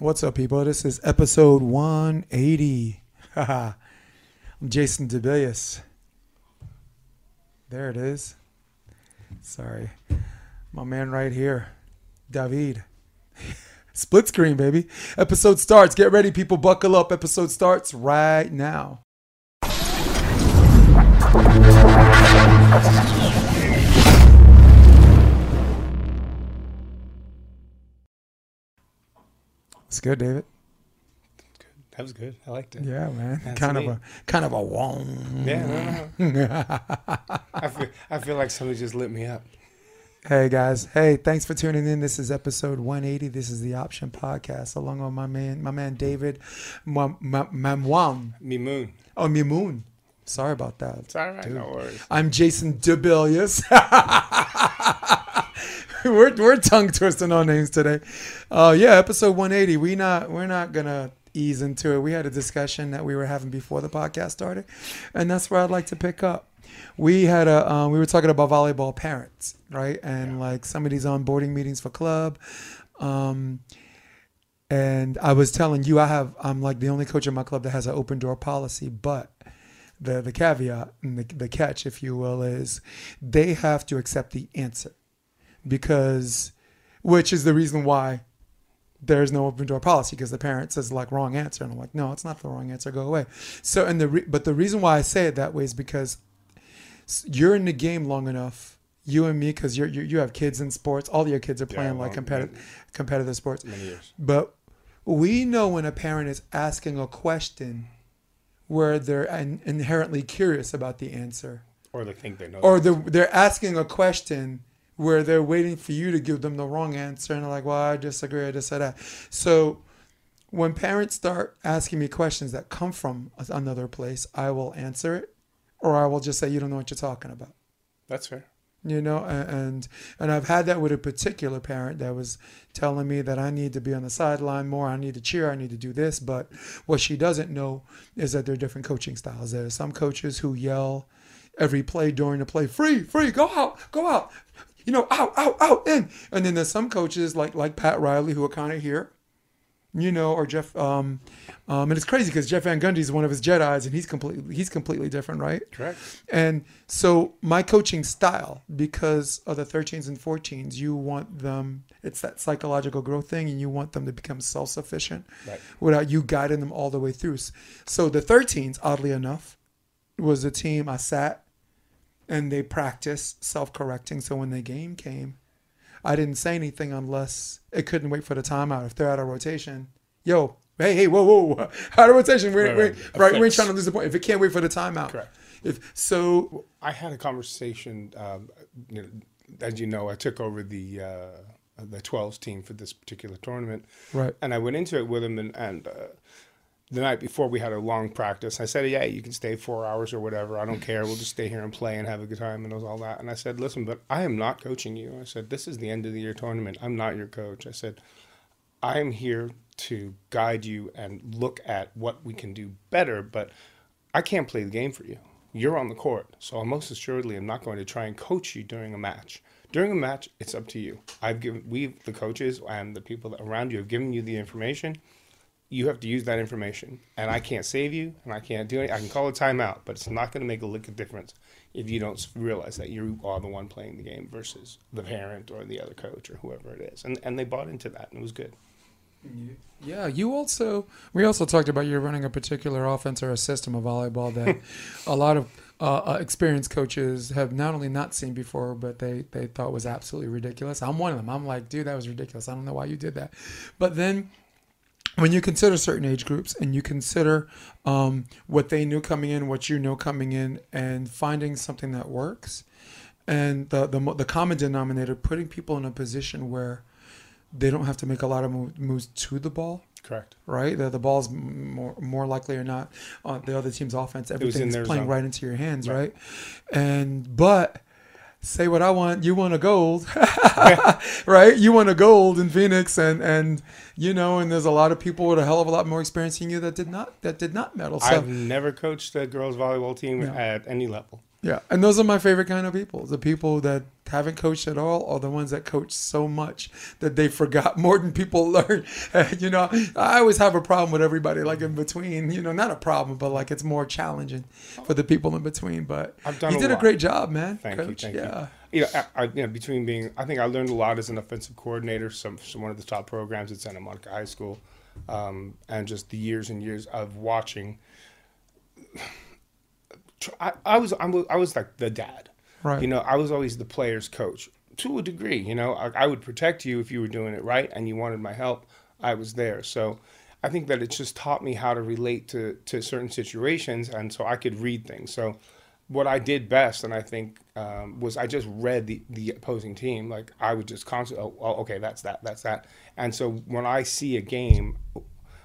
What's up, people? This is episode 180. I'm Jason DeBillius. There it is. Sorry. My man right here, David. Split screen, baby. Episode starts. Get ready, people. Buckle up. Episode starts right now. It's good, David. That was good. I liked it. Yeah, man. That's kind of a kind of a wong. Yeah, no, no. I feel I feel like somebody just lit me up. Hey guys. Hey, thanks for tuning in. This is episode 180. This is the Option Podcast, along with my man, my man David Mam- Mam- Mamwam. Me moon. Oh, Mimoun. Sorry about that. It's all right. Dude. No worries. I'm Jason DeBillius. we're we're tongue twisting our names today. Uh, yeah, episode 180. We not we're not gonna ease into it. We had a discussion that we were having before the podcast started, and that's where I'd like to pick up. We had a um, we were talking about volleyball parents, right? And like some of these onboarding meetings for club. Um, and I was telling you, I have I'm like the only coach in my club that has an open door policy, but the the caveat and the, the catch, if you will, is they have to accept the answer because, which is the reason why there's no open door policy because the parent says like wrong answer. And I'm like no it's not the wrong answer. Go away. So and the re- but the reason why I say it that way is because you're in the game long enough you and me because you're, you you have kids in sports. All your kids are Yeah, playing like competitive competitive sports. Many years. but we know when a parent is asking a question where they're in- inherently curious about the answer, Or they think they know. or they're, they're asking a question where they're waiting for you to give them the wrong answer, and they're like, "Well, I disagree. I just said that." So when parents start asking me questions that come from another place, I will answer it, or I will just say, "You don't know what you're talking about." That's fair. you know and and i've had that with a particular parent that was telling me that i need to be on the sideline more i need to cheer i need to do this but what she doesn't know is that there are different coaching styles there are some coaches who yell every play during the play free free go out go out you know out out out in and then there's some coaches like like pat riley who are kind of here you know, or Jeff. Um, um, and it's crazy because Jeff Van Gundy is one of his Jedi's, and he's completely he's completely different, right? Correct. And so my coaching style, because of the 13s and 14s, you want them, it's that psychological growth thing, and you want them to become self sufficient Right. without you guiding them all the way through. So the 13s, oddly enough, was a team I sat and they practiced self correcting. So when the game came, I didn't say anything unless it couldn't wait for the timeout. If they're out of rotation, yo, hey, hey, whoa, whoa, out of rotation. We, Right, we, right. right, we ain't trying to lose the point. If it can't wait for the timeout, Correct. if so, I had a conversation. Um, you know, as you know, I took over the uh, the 12s team for this particular tournament. right. And I went into it with him, and, and uh, the night before we had a long practice. I said, "Yeah, you can stay four hours or whatever. I don't care. We'll just stay here and play and have a good time and all that." And I said, "Listen, but I am not coaching you." I said, "This is the end of the year tournament. I'm not your coach." I said, "I am here to guide you and look at what we can do better, but I can't play the game for you. You're on the court, so I most assuredly am not going to try and coach you during a match." During a match, it's up to you. I've given we the coaches and the people around you have given you the information you have to use that information. And I can't save you, and I can't do it. I can call a timeout, but it's not going to make a lick of difference if you don't realize that you are the one playing the game versus the parent or the other coach or whoever it is. And and they bought into that, and it was good. Yeah, you also we also talked about you running a particular offense or a system of volleyball that a lot of uh, uh, experienced coaches have not only not seen before, but they they thought was absolutely ridiculous. I'm one of them. I'm like, dude, that was ridiculous. I don't know why you did that. But then when you consider certain age groups and you consider um, what they knew coming in, what you know coming in, and finding something that works, and the the the common denominator, putting people in a position where they don't have to make a lot of mo- moves to the ball, Correct. right? The, the ball's more more likely or not on the other team's offense. Everything's playing zone. right into your hands, right? Right. And but say what I want, you want a gold, right? You want a gold in Phoenix, and and you know, and there's a lot of people with a hell of a lot more experience than you that did not that did not medal. So I've never coached a girls volleyball team No. at any level. Yeah, and those are my favorite kind of people. The people that haven't coached at all, or the ones that coach so much that they forgot more than people learn. you know, I always have a problem with everybody like in between. You know, not a problem, but like it's more challenging for the people in between. But I've done you did a great job, man. Thank coach. you, thank yeah. you. You know, I, I, you know, between being, I think I learned a lot as an offensive coordinator. Some, some one of the top programs at Santa Monica High School, um, and just the years and years of watching. I, I was, I'm, I was like the dad. Right. You know, I was always the player's coach to a degree. You know, I, I would protect you if you were doing it right and you wanted my help. I was there. So I think that it just taught me how to relate to, to certain situations. And so I could read things. So what I did best, and I think, um, was I just read the, the opposing team. Like I would just constantly, oh, oh, okay, that's that, that's that. And so when I see a game,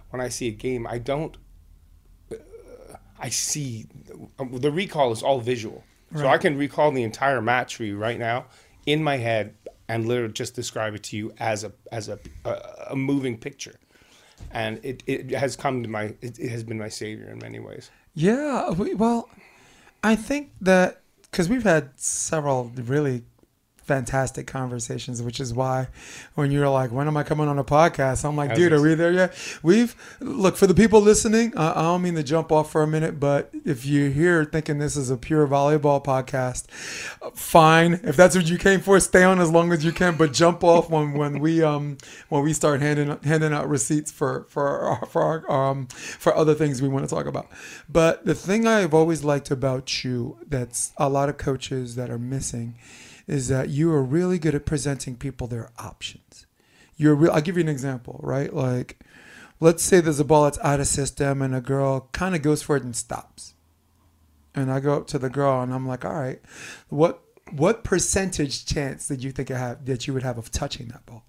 when I see a game, I don't, I see, um, the recall is all visual. So I can recall the entire match for you right now in my head and literally just describe it to you as a as a a, a moving picture, and it, it has come to my it, it has been my savior in many ways. Yeah, we, well, I think that because we've had several really fantastic conversations, which is why when you're like, "When am I coming on a podcast?" I'm like, "Dude, are we there yet?" We've look for the people listening. I don't mean to jump off for a minute, but if you're here thinking this is a pure volleyball podcast, fine. If that's what you came for, stay on as long as you can. But jump off when when we um when we start handing handing out receipts for for our, for our, um for other things we want to talk about. But the thing I've always liked about you that's a lot of coaches that are missing is that you are really good at presenting people their options. You're real. I'll give you an example, right? Like, let's say there's a ball that's out of system and a girl kind of goes for it and stops. And I go up to the girl and I'm like, all right, what what percentage chance did you think I have that you would have of touching that ball?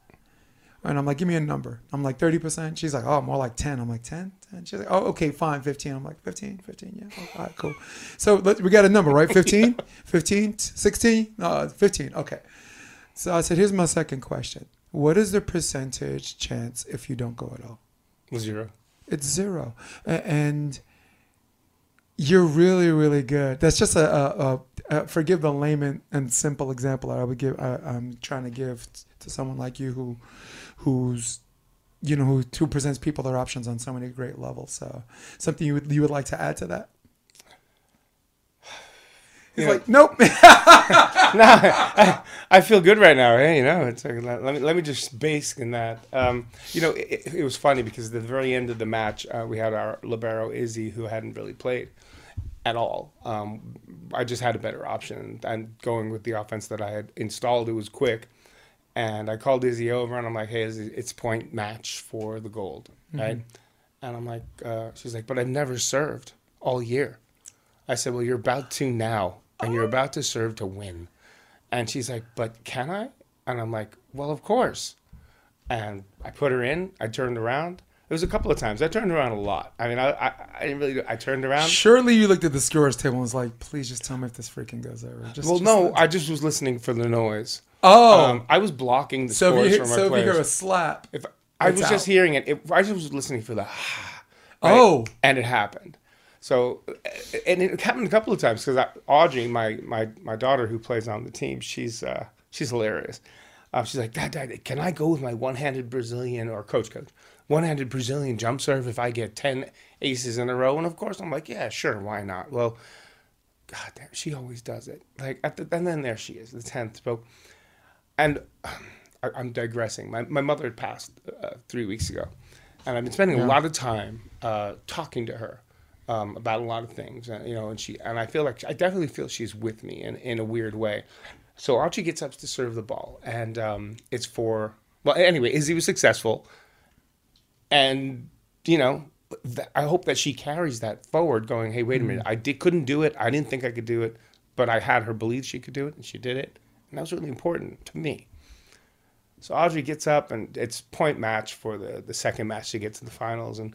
And I'm like, give me a number. I'm like 30%. She's like, oh, more like 10. I'm like, 10? 10? She's like, oh, okay, fine, 15. I'm like, 15, 15, yeah. Oh, all right, cool. So let, we got a number, right? 15, 15, 16? No, 15. Okay. So I said, here's my second question. What is the percentage chance if you don't go at all? Zero. It's zero. And you're really, really good. That's just a, a, a, a forgive the layman and simple example that I would give. I, I'm trying to give to someone like you who, who's, you know, who, who presents people their options on so many great levels. So something you would you would like to add to that? He's like, nope. no, I, I feel good right now. Hey, you know, it's like, let let me let me just base in that. Um, you know, it, it was funny because at the very end of the match, uh, we had our libero Izzy who hadn't really played at all. Um, I just had a better option, and going with the offense that I had installed, it was quick. And I called Izzy over, and I'm like, "Hey, Izzy, it's point match for the gold, right?" And I'm like, uh, "She's like, but I've never served all year." I said, "Well, you're about to now, and you're about to serve to win." And she's like, "But can I?" And I'm like, "Well, of course." And I put her in. I turned around. It was a couple of times. I turned around a lot. I mean, I I, I didn't really. I turned around. Surely you looked at the scores table and was like, please just tell me if this freaking goes over. Just, well, just no, I just was listening for the noise. Oh, Um, I was blocking the so scores you from our so if you hear a slap, If I was just hearing it, it, I just was listening for the. right? Oh. and it happened. So, and it happened a couple of times because Audrey, my my my daughter who plays on the team, she's uh, she's hilarious. Uh, she's like, Dad, Dad, can I go with my one-handed Brazilian or coach coach one-handed Brazilian jump serve if I get ten aces in a row? And of course, I'm like, yeah, sure, why not? Well, God damn, she always does it. Like, at the, and then there she is, the tenth spoke, and I, I'm digressing. My my mother had passed uh, three weeks ago, and I've been spending a lot of time uh, talking to her um, about a lot of things. And, you know, and she and I feel like I definitely feel she's with me in in a weird way. So Archie gets up to serve the ball, and um, it's for well. Anyway, Izzy was successful, and you know. th- I hope that she carries that forward, going, "Hey, wait a minute! I did, couldn't do it. I didn't think I could do it, but I had her believe she could do it, and she did it, and that was really important to me." So Audrey gets up, and it's point match for the the second match to get to the finals, and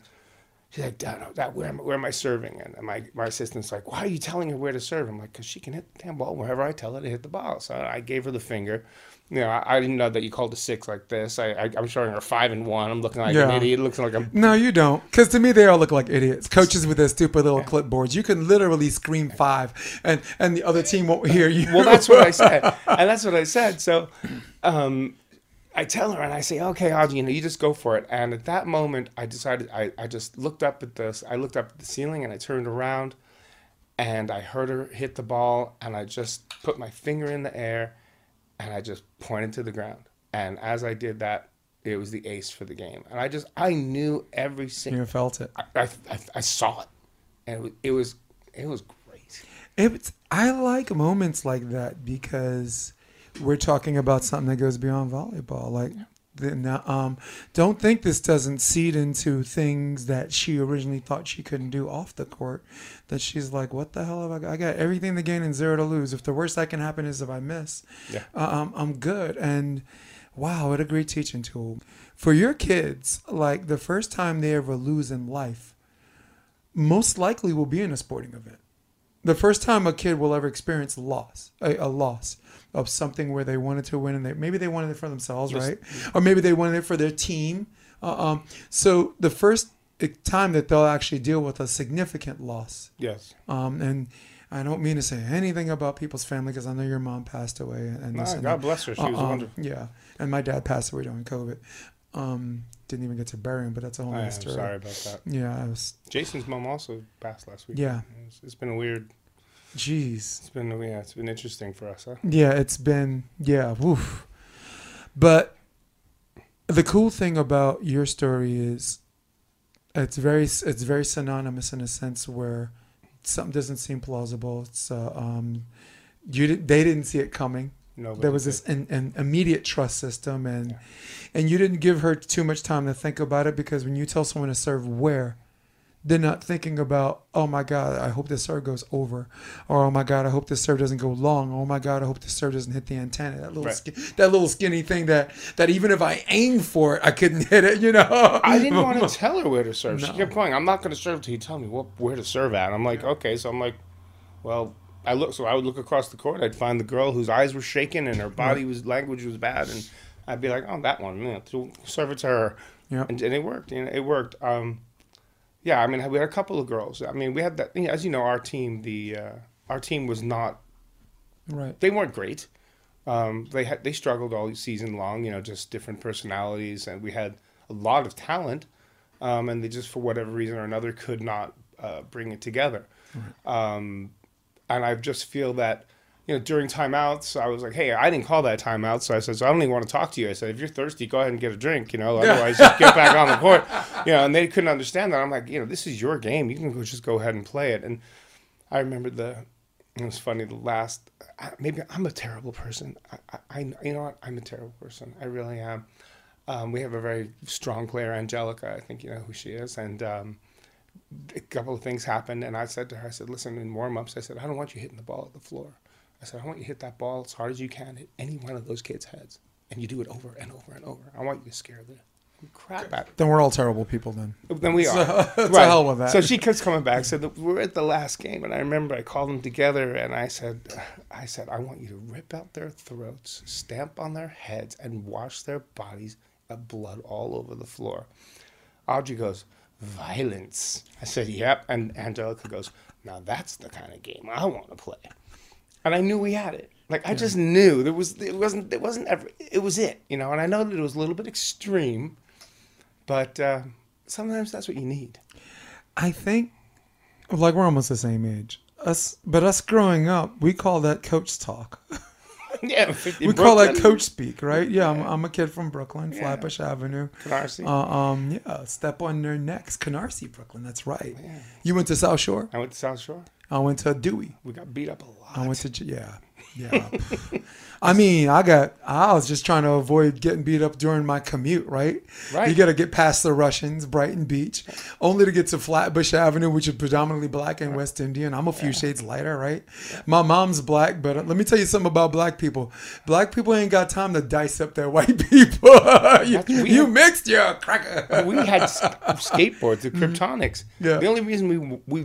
She's like, "Dad, that where am, where am I serving?" And my my assistant's like, "Why are you telling her where to serve?" I'm like, "Cause she can hit the damn ball wherever I tell her to hit the ball." So I gave her the finger. You know, I, I didn't know that you called a six like this. I, I I'm showing her five and one. I'm looking like an idiot, looking like I'm No, you don't. Because to me, they all look like idiots. Coaches with their stupid little clipboards. You can literally scream five, and and the other team won't hear you. well, that's what I said, and that's what I said. So, um, I tell her and I say, "Okay, Audrey, you know, you just go for it." And at that moment, I decided I, I just looked up at this. I looked up at the ceiling and I turned around, and I heard her hit the ball, and I just put my finger in the air, and I just pointed to the ground. And as I did that, it was the ace for the game. And I just I knew every single. you felt it. I, I, I saw it, and it was it was, it was great. It's I like moments like that because we're talking about something that goes beyond volleyball. Like, the, um, don't think this doesn't seed into things that she originally thought she couldn't do off the court. That she's like, what the hell have I got? I got everything to gain and zero to lose. If the worst that can happen is if I miss, Yeah. uh, um, I'm good. And wow, what a great teaching tool for your kids. Like the first time they ever lose in life, most likely will be in a sporting event the first time a kid will ever experience loss, a, a loss of something where they wanted to win and they maybe they wanted it for themselves, Yes. right? Or maybe they wanted it for their team. Uh, um, so the first time that they'll actually deal with a significant loss, Yes. um, and I don't mean to say anything about people's family because I know your mom passed away and Ah, this and God bless her. She was Uh, um, wonderful. Yeah, and my dad passed away during COVID. Um, didn't even get to bury him, but that's a whole I other story. sorry about that. Yeah, I was. Jason's mom also passed last week. Yeah. It's, it's been a weird. Jeez. It's been yeah. It's been interesting for us, huh? Yeah, it's been yeah, woof. But the cool thing about your story is it's very it's very synonymous in a sense where something doesn't seem plausible. It's uh, um you they didn't see it coming. No. There was this an, an immediate trust system and and you didn't give her too much time to think about it because when you tell someone to serve where they're not thinking about, oh my God, I hope this serve goes over, or oh my God, I hope this serve doesn't go long, oh my God, I hope this serve doesn't hit the antenna. That little, Right. ski- that little skinny thing that that even if I aimed for it, I couldn't hit it. You know, I didn't want to tell her where to serve. She kept going. I'm not going to serve till you tell me what where to serve at. I'm like, okay. So I'm like, well, I look. So I would look across the court. I'd find the girl whose eyes were shaking and her body was language was bad, and I'd be like, oh, that one. man, serve it to her. Yeah. And, and it worked. You know, it worked. Um, yeah. I mean, we had a couple of girls. I mean, we had that. You know, as you know, our team. The uh, our team was not right. they weren't great. Um, they had they struggled all season long. You know, just different personalities, and we had a lot of talent, um, and they just for whatever reason or another could not uh, bring it together. Um, and I just feel that you know during timeouts, I was like, hey, I didn't call that timeout, so I said, so I don't even want to talk to you. I said, if you're thirsty, go ahead and get a drink. You know, otherwise just get back on the court. You know, and they couldn't understand that. I'm like, you know, this is your game. You can go, just go ahead and play it. And I remember the it was funny. The last, maybe I'm a terrible person. I, I, you know what? I'm a terrible person. I really am. Um, we have a very strong player, Angelica. I think you know who she is. And um, a couple of things happened, and I said to her, I said, "Listen, in warm-ups, I said, I don't want you hitting the ball at the floor. I said, I want you to hit that ball as hard as you can, hit any one of those kids' heads, and you do it over and over and over. I want you to scare the crap out of Then we're all terrible people. Then then we are. So- to hell with that. So she keeps coming back. Said that we're at the last game, and I remember I called them together, and I said, I said, I want you to rip out their throats, stamp on their heads, and wash their bodies of blood all over the floor. Audrey goes, violence. I said, yep. And Angelica goes, now that's the kind of game I want to play. And I knew we had it. Like I just knew there was. It wasn't. It wasn't ever. It was it. You know. And I know that it was a little bit extreme, but uh, sometimes that's what you need. I think, like we're almost the same age. Us, but us growing up, we call that coach talk. yeah. we call that coach speak, right? Yeah, I'm, I'm a kid from Brooklyn, Yeah. Flatbush Avenue. Canarsie. Uh, um, yeah, step on their necks, Canarsie, Brooklyn. That's right. Yeah. You went to South Shore. I went to South Shore. I went to Dewey. We got beat up a lot. I went to yeah. Yeah. I mean, I got. I was just trying to avoid getting beat up during my commute. Right. Right. You got to get past the Russians, Brighton Beach, only to get to Flatbush Avenue, which is predominantly black and West Indian. I'm a few shades lighter, right? My mom's black, but let me tell you something about black people. Black people ain't got time to dice up their white people. you, you mixed, you're cracker. we had skateboards, the Kryptonics. Mm-hmm. Yeah. The only reason we we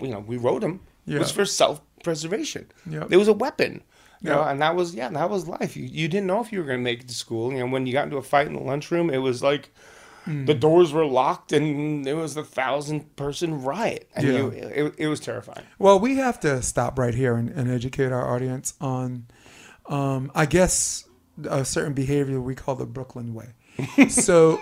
you know we rode them Yeah. was for self preservation. Yeah. It was a weapon. You know, Yeah. and that was yeah, that was life. You you didn't know if you were going to make it to school. You know, when you got into a fight in the lunchroom, it was like Mm. the doors were locked and it was a thousand person riot, and Yeah. you, it, it was terrifying. Well, we have to stop right here and, and educate our audience on, um, I guess, a certain behavior we call the Brooklyn way. so,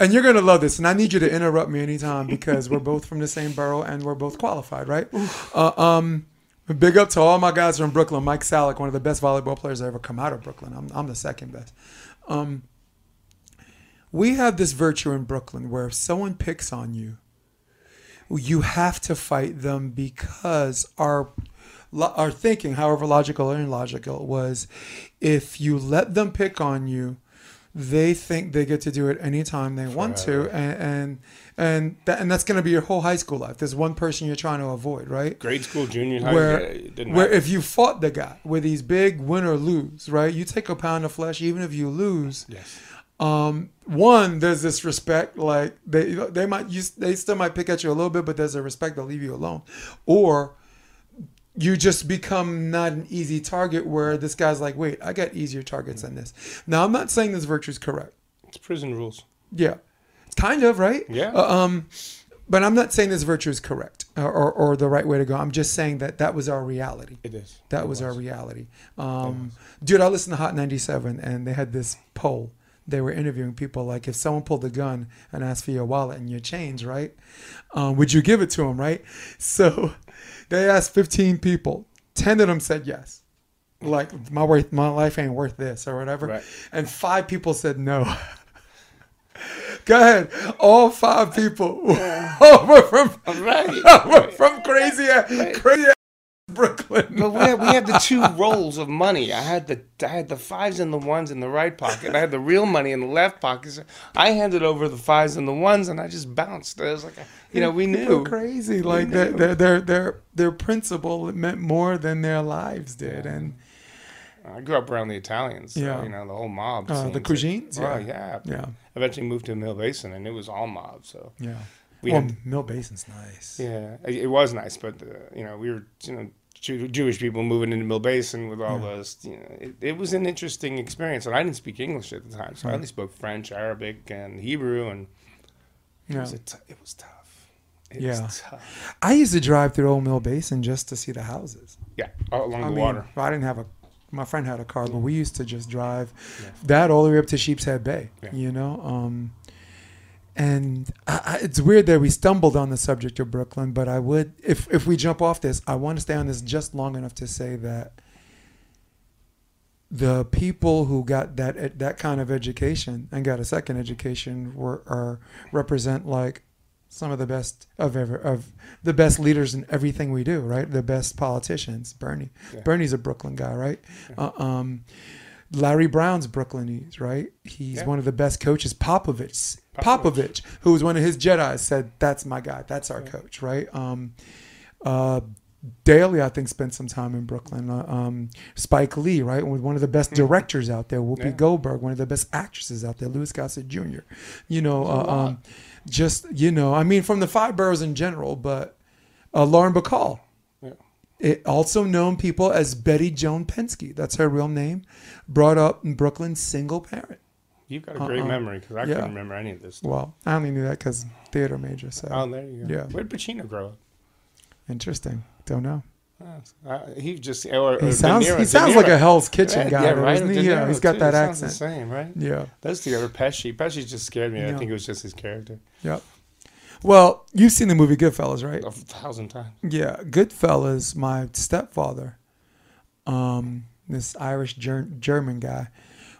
and you're gonna love this, and I need you to interrupt me anytime because we're both from the same borough and we're both qualified, right? Uh, um, big up to all my guys from Brooklyn. Mike Salick, one of the best volleyball players that ever come out of Brooklyn. I'm, I'm the second best. Um, we have this virtue in Brooklyn where if someone picks on you, you have to fight them because our our thinking, however logical or illogical, was if you let them pick on you, they think they get to do it anytime they want to, and and and, that, and that's going to be your whole high school life. There's one person you're trying to avoid, right? Grade school, junior high, where yeah, where if you fought the guy with these big win or lose, right? You take a pound of flesh, even if you lose. yes. Um, one, there's this respect, like they they might use they still might pick at you a little bit, but there's a respect they'll leave you alone, or you just become not an easy target where this guy's like, wait, I got easier targets than this. Now, I'm not saying this virtue is correct. It's prison rules. Yeah, it's kind of right. Yeah. Uh, um, but I'm not saying this virtue is correct or, or, or the right way to go. I'm just saying that that was our reality. It is. That It was, our reality. Um, dude, I listened to Hot 97 and they had this poll. They were interviewing people like if someone pulled a gun and asked for your wallet and your change, right? Um, would you give it to them, right? So they asked 15 people. 10 of them said yes. Like my worth, my life ain't worth this or whatever. Right. And five people said no. Go ahead. All five people were from Right. were from crazy ass, crazy Brooklyn. But we had, we had the two rolls of money. I had the I had the fives and the ones in the right pocket. I had the real money in the left pocket. So I handed over the fives and the ones, and I just bounced. It was like, a, you know, we knew. crazy. Like their, knew. their their their their principle meant more than their lives did, and I grew up around the Italians. So, Yeah. you know, the whole mob. Uh, the cuisines? Oh Yeah. yeah. yeah, Eventually moved to Mill Basin, and it was all mob. So yeah. We well, had, Mill Basin's nice. yeah, it, it was nice, but uh, you know, we were you know. Jew- Jewish people moving into Mill Basin with all those, you know, it, it was an interesting experience. And I didn't speak English at the time, so I only spoke French, Arabic, and Hebrew, and It Yeah. was a t- it was tough. It Yeah. was tough. I used to drive through Old Mill Basin just to see the houses. Yeah, along I the mean, water. I didn't have a. My friend had a car, but we used to just drive Yeah. that all the way up to Sheepshead Bay. Yeah. You know, um, and I, I, it's weird that we stumbled on the subject of Brooklyn. But I would, if if we jump off this, I want to stay on this just long enough to say that the people who got that that kind of education and got a second education were are represent like some of the best of ever of the best leaders in everything we do right the best politicians bernie Yeah. bernie's a brooklyn guy right uh, um larry brown's brooklynese right he's Yeah. one of the best coaches popovich Popovich. popovich who was one of his jedis said that's my guy that's our coach right um uh Daly, I think, spent some time in Brooklyn. Uh, um, Spike Lee, right, with one of the best directors out there. Whoopi Yeah. Goldberg, one of the best actresses out there. Louis Gossett Jr. You know, uh, um, just you know, I mean, from the five boroughs in general, but uh, Lauren Bacall, Yeah. It, also known people as Betty Joan Perske. That's her real name. Brought up in Brooklyn, single parent. You've got a great Uh-uh. memory because I Yeah. couldn't remember any of this. Well, I only knew that because theater major. So Oh, there you go. Yeah. Where did Pacino grow up? interesting. Don't know. Oh, Uh, he just or, or He sounds Niro- he sounds like a Hell's Kitchen guy, yeah, right. He? Yeah, he's got too. that He accent. The same, right? Yeah. Those two. together, Pesci. Pesci just scared me. Yeah. I think it was just his character Yep. Well, you've seen the movie Goodfellas, right? a thousand times. Yeah, Goodfellas. My stepfather, um, this Irish ger- German guy,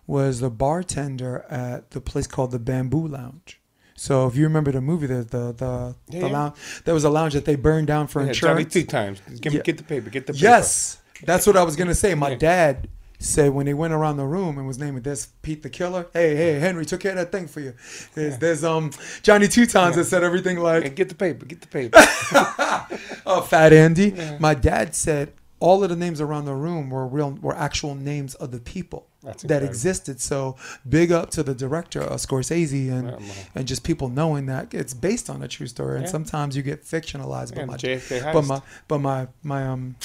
was the bartender at the place called the Bamboo Lounge. So if you remember the movie, the the the, Yeah, the yeah. lounge, there was a lounge that they burned down for Yeah, insurance. two times. Give me, Yeah. get the paper. Get the paper. Yes. That's what I was gonna say. My dad said when they went around the room and was naming this Pete the Killer. Hey, hey, Henry took care of that thing for you. There's, there's um Johnny Two Times that said everything like Hey, get the paper, get the paper. oh, Fat Andy. My dad said all of the names around the room were real, were actual names of the people that existed. So big up to the director, uh, Scorsese, and Yeah, and just people knowing that it's based on a true story. And sometimes you get fictionalized. Yeah, But my, but my, but my, my um,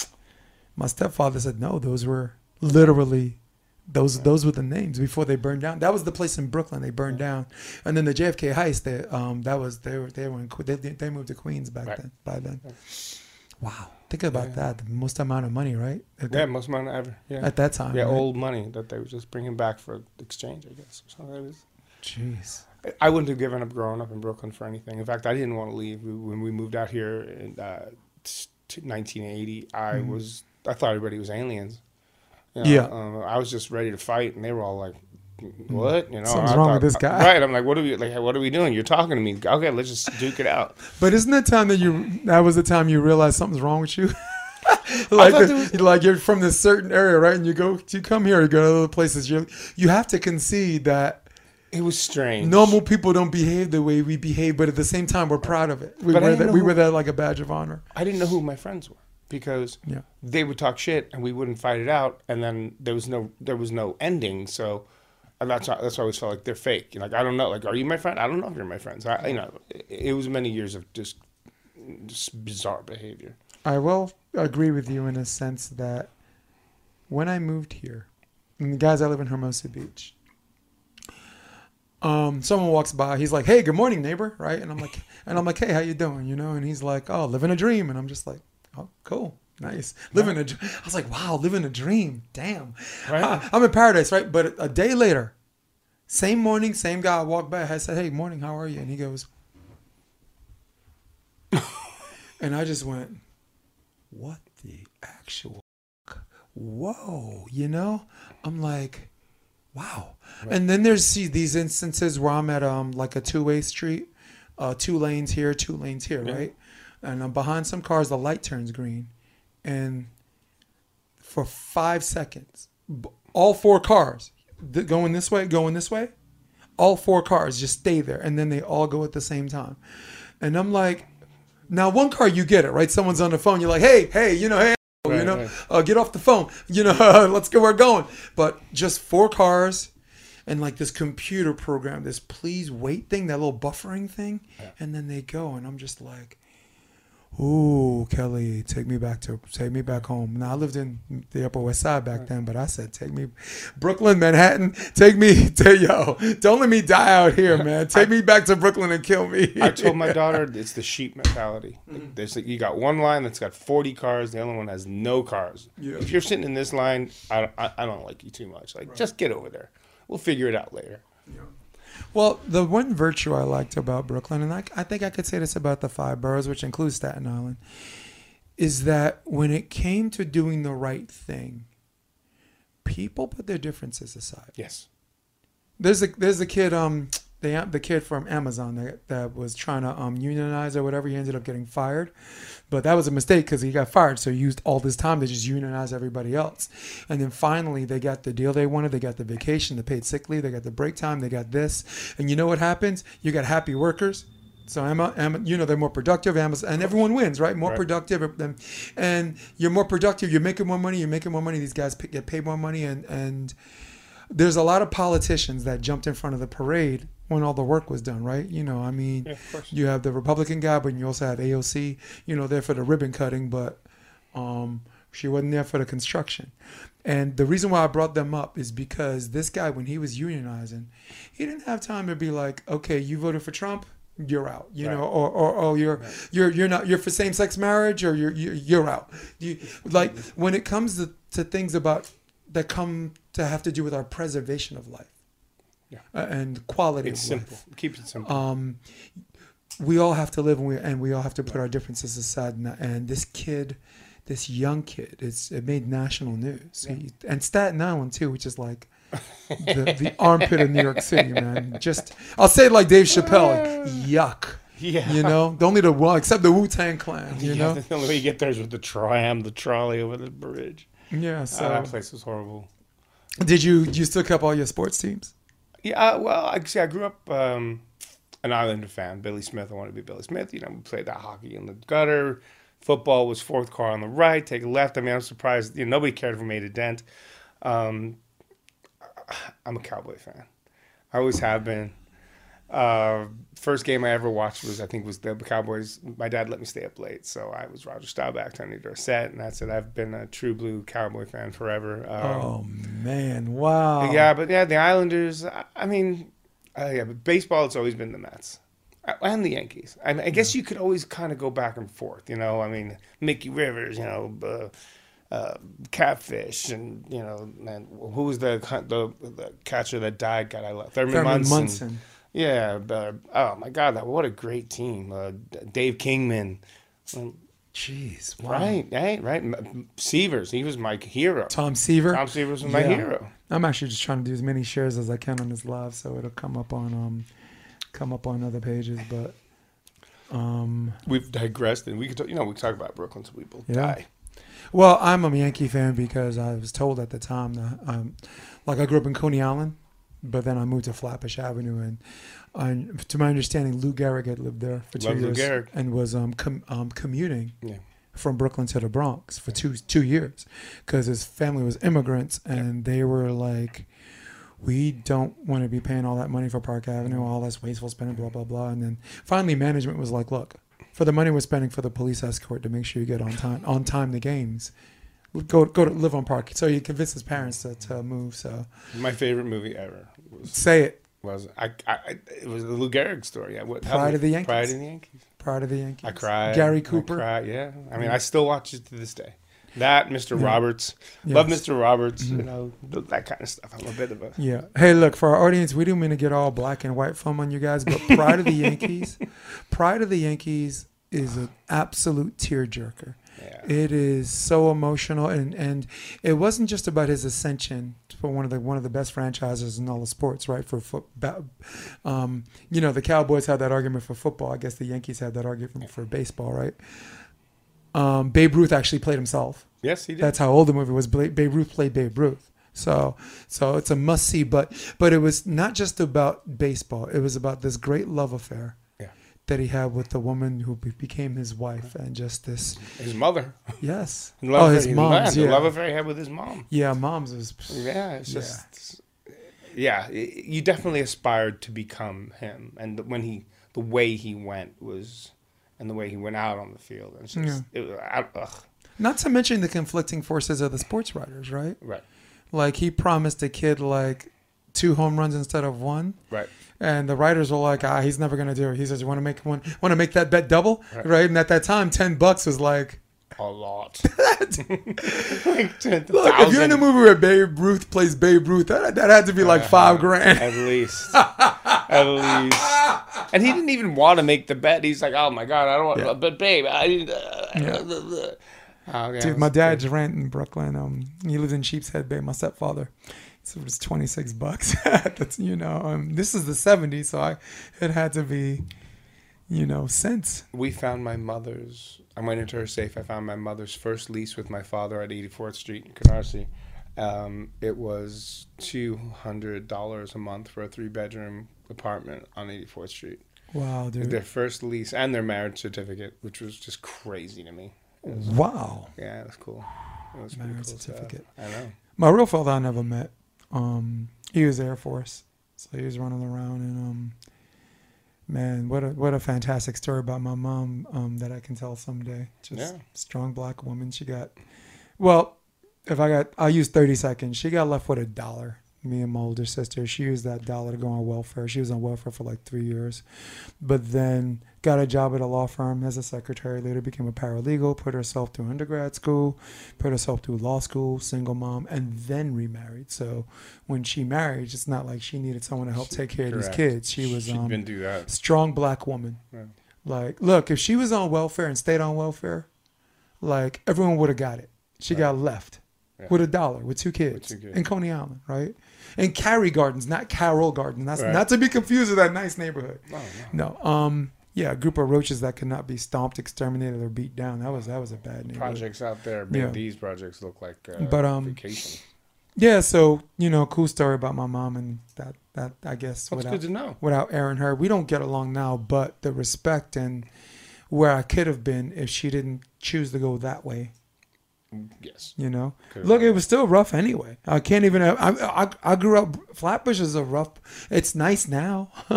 my stepfather said no. Those were literally. Those those were the names before they burned down. That was the place in Brooklyn they burned down, and then the JFK heist. They, um, that was they were they were in, they they moved to Queens back Right. then. By then, wow, think about Yeah. that. The most amount of money, right? At, yeah, most money ever. Yeah. at that time. yeah, right? old money that they were just bringing back for exchange, I guess. Or something like Jeez. I wouldn't have given up growing up in Brooklyn for anything. In fact, I didn't want to leave when we moved out here in uh, t- t- 1980. I Mhm. was I thought everybody was aliens. You Yeah. um, I was just ready to fight, and they were all like, "What? You know, Something's I wrong with this guy. Right? I'm like, "What are we like? What are we doing? You're talking to me? Okay, let's just duke it out." But isn't that time that you that was the time you realized something's wrong with you? like the- was- like you're from this certain area, right? And you go you come here, you go to other places. You you have to concede that It was strange. normal people don't behave the way we behave, but at the same time we're proud of it. We But wear that know we who- wear that like a badge of honor. I didn't know who my friends were because Yeah. they would talk shit and we wouldn't fight it out, and then there was no there was no ending. So and that's why, that's why I always felt like they're fake. Like I don't know, like are you my friend? I don't know if you're my friends. I, you know, it, it was many years of just just bizarre behavior. I will agree with you in a sense that when I moved here, and the guys I live in Hermosa Beach, um, someone walks by, he's like, "Hey, good morning, neighbor," right? And I'm like, and I'm like, "Hey, how you doing?" You know, and he's like, "Oh, living a dream," and I'm just like, "Oh, cool." Nice. Living a dr- I was like, wow, living a dream. Damn. Right. Ah, I'm in paradise, right? But a day later, same morning, same guy walked by. I said, hey, morning, how are you? And he goes, and I just went, what the actual whoa you know i'm like wow and then there's see these instances where i'm at um like a two-way street uh two lanes here two lanes here Yeah. right and i'm behind some cars the light turns green. And for five seconds all four cars going this way going this way all four cars just stay there. And then they all go at the same time. And i'm like now one car you get it right? Someone's on the phone you're like hey hey you know hey you know right. uh, get off the phone. You know let's go we're going. But just four cars and like this computer program this please wait thing that little buffering thing. And then they go and i'm just like Ooh, Kelly, take me back to take me back home. Now I lived in the Upper West Side back then, but I said take me, Brooklyn, Manhattan, take me to yo. Don't let me die out here, man. Take me back to Brooklyn and kill me. I told my daughter it's the sheep mentality. Like, There's like, you got one line that's got 40 cars, the other one has no cars. Yeah. If you're sitting in this line, I, I, I don't like you too much. Like just get over there. We'll figure it out later. Well, the one virtue I liked about Brooklyn, and I, I think I could say this about the five boroughs, which includes Staten Island, is that when it came to doing the right thing, people put their differences aside. Yes. There's a there's a kid um the the kid from Amazon that, that was trying to um unionize or whatever. He ended up getting fired, but that was a mistake because he got fired. So he used all this time to just unionize everybody else, and then finally they got the deal they wanted. They got the vacation, the paid sick leave, they got the break time, they got this, and you know what happens? You got happy workers. So Emma, Emma, you know they're more productive, Amazon, and everyone wins, right? More Right. productive, and, and you're more productive. You're making more money. You're making more money. These guys get paid more money, and and there's a lot of politicians that jumped in front of the parade when all the work was done, right? You know, I mean, Yeah, you have the Republican guy, but you also have AOC, you know, there for the ribbon cutting, but um, she wasn't there for the construction. And the reason why I brought them up is because this guy, when he was unionizing, he didn't have time to be like, okay, you voted for Trump, you're out, you Right. know, or, or oh, you're Right. you're you're not you're for same sex marriage, or you're you're, you're out. You like when it comes to, to things about that come to have to do with our preservation of life, Yeah. uh, and quality It's of simple. life Keep it simple. um, we all have to live and we, and we all have to put our differences aside. And, and this kid, this young kid, it's, it made national news. Yeah. He, and Staten Island, too, which is like the, the armpit of New York City, man. Just, I'll say it like Dave Chappelle, yuck. yeah. You know, the only the well, except the Wu Tang Clan, you yeah, know? The only way you get there is with the tram, the trolley over the bridge. Yeah. Uh, So that place was horrible. did you you still kept all your sports teams? Yeah, uh, well, I see. I grew up um, an Islander fan. Billy Smith. I wanted to be Billy Smith. You know, we played that hockey in the gutter. Football was fourth car on the right, take left. I mean, I'm surprised. You know, nobody cared for made a dent. Um, I'm a Cowboy fan. I always have been. Uh, first game I ever watched was I think was the Cowboys. My dad let me stay up late, so I was Roger Staubach, Tony Dorsett, and that's it. I've been a true blue Cowboy fan forever. Um, oh man! Wow. yeah, but yeah, the Islanders. I, I mean, uh, yeah, but baseball. It's always been the Mets Uh, and the Yankees. I, mean, I guess you could always kind of go back and forth. You know, I mean, Mickey Rivers. You know, uh, uh, Catfish, and you know, man, who was the the, the catcher that died? God, I love Thurman, Thurman Munson. Munson. Yeah. Uh, oh my God, that what a great team. Uh, Dave Kingman. Um, Jeez. Wow. Right, right, right. Severs, he was my hero. Tom Seaver. Tom Severs was my Yeah. hero. I'm actually just trying to do as many shares as I can on this live, so it'll come up on um, come up on other pages. But um, We've digressed, and we could, talk, you know, we could talk about Brooklyn till we both Yeah. die. well, I'm a Yankee fan because I was told at the time that um, like I grew up in Coney Island, but then I moved to Flatbush Avenue, and I, to my understanding, Lou Gehrig had lived there for two Love years and was um, com- um commuting Yeah. from Brooklyn to the Bronx for two two years because his family was immigrants and they were like, we don't want to be paying all that money for Park Avenue, all this wasteful spending, blah blah blah. And then finally, management was like, look, for the money we're spending for the police escort to make sure you get on time on time to games. Go go to live on Park. So he convinced his parents to, to move. So My favorite movie ever was say it. was I, I it was the Lou Gehrig story. Yeah. what, Pride of the Yankees. Pride of the Yankees. Proud of the Yankees. I cried. Gary I Cooper. cried, yeah. I mean, I still watch it to this day. That Mr. Roberts, love Yes. Mm-hmm. Mr. Roberts. You know that kind of stuff. I'm a bit of a Yeah. Hey, look, for our audience, we didn't mean to get all black and white film on you guys, but Pride of the Yankees, Pride of the Yankees is an absolute tearjerker. Yeah. It is so emotional, and and it wasn't just about his ascension for one of the one of the best franchises in all of sports, right? For foot, ba- um, you know, the Cowboys had that argument for football. I guess the Yankees had that argument for baseball, right? Um, Babe Ruth actually played himself. Yes, he did. That's how old the movie was. Babe Ruth played Babe Ruth. So, so it's a must see. But, but it was not just about baseball. It was about this great love affair. That he had with the woman who be- became his wife, and just this. his mother. Yes. Oh, his. The Yeah. love affair he had with his mom. Yeah, mom's was. Yeah, it's just yeah. y- You definitely aspired to become him, and the- when he the way he went was, and the way he went out on the field, it's just it was I, ugh, Not to mention the conflicting forces of the sports writers, right? right, Like he promised a kid like two home runs instead of one. right. And the writers were like, ah, he's never gonna do it. He says, you want to make one, want to make that bet double, Right. right. And at that time, ten bucks was like, A lot. like 10,000 look, if you're in a movie where Babe Ruth plays Babe Ruth, that, that had to be like five grand. At least. At least. And he didn't even want to make the bet. He's like, oh my God, I don't want Yeah. But babe, I. Uh, Yeah. Oh, yeah, Dude, my dad's rent in Brooklyn. Um, he lived in Sheepshead Bay. My stepfather, so it was twenty six bucks. That's you know, um, this is the '70s, so I it had to be, you know, cents. We found my mother's. I went into her safe. I found my mother's first lease with my father at 84th Street in Canarsie. Um, it was two hundred dollars a month for a three bedroom apartment on 84th Street. Wow, dude. Their first lease and their marriage certificate, which was just crazy to me. Was- Wow. yeah, it was cool. It was Marriage cool certificate. Stuff. I know. My real father I never met. Um, he was Air Force, so he was running around and um, man, what a what a fantastic story about my mom um, that I can tell someday. Just Yeah. strong black woman. She got well. If I got, I'll use thirty seconds. She got left with a dollar. Me and my older sister. She used that dollar to go on welfare. She was on welfare for like three years, but then got a job at a law firm as a secretary. Later became a paralegal. Put herself through undergrad school put herself through law school, single mom, and then remarried. So when she married, it's not like she needed someone to help take care of these kids. She was um, been do that. strong black woman. Yeah. Like, look, if she was on welfare and stayed on welfare, like everyone would have got it. She Right. got left Yeah. with a dollar with two kids two kids. in Coney Island, right? In Carey Gardens, not Carroll Gardens. That's Right. not to be confused with that nice neighborhood. No, no. No. Um, yeah, a group of roaches that could not be stomped, exterminated, or beat down. That was that was a bad neighborhood. Projects out there, made Yeah. these projects look like uh, But, um, vacation. Yeah, so you know, cool story about my mom and that that I guess That's without good to know. without airing her, we don't get along now. But the respect and where I could have been if she didn't choose to go that way, Yes. you know. Could've Look, it was still rough anyway. I can't even. I I, I grew up. Flatbush is a rough. It's nice now,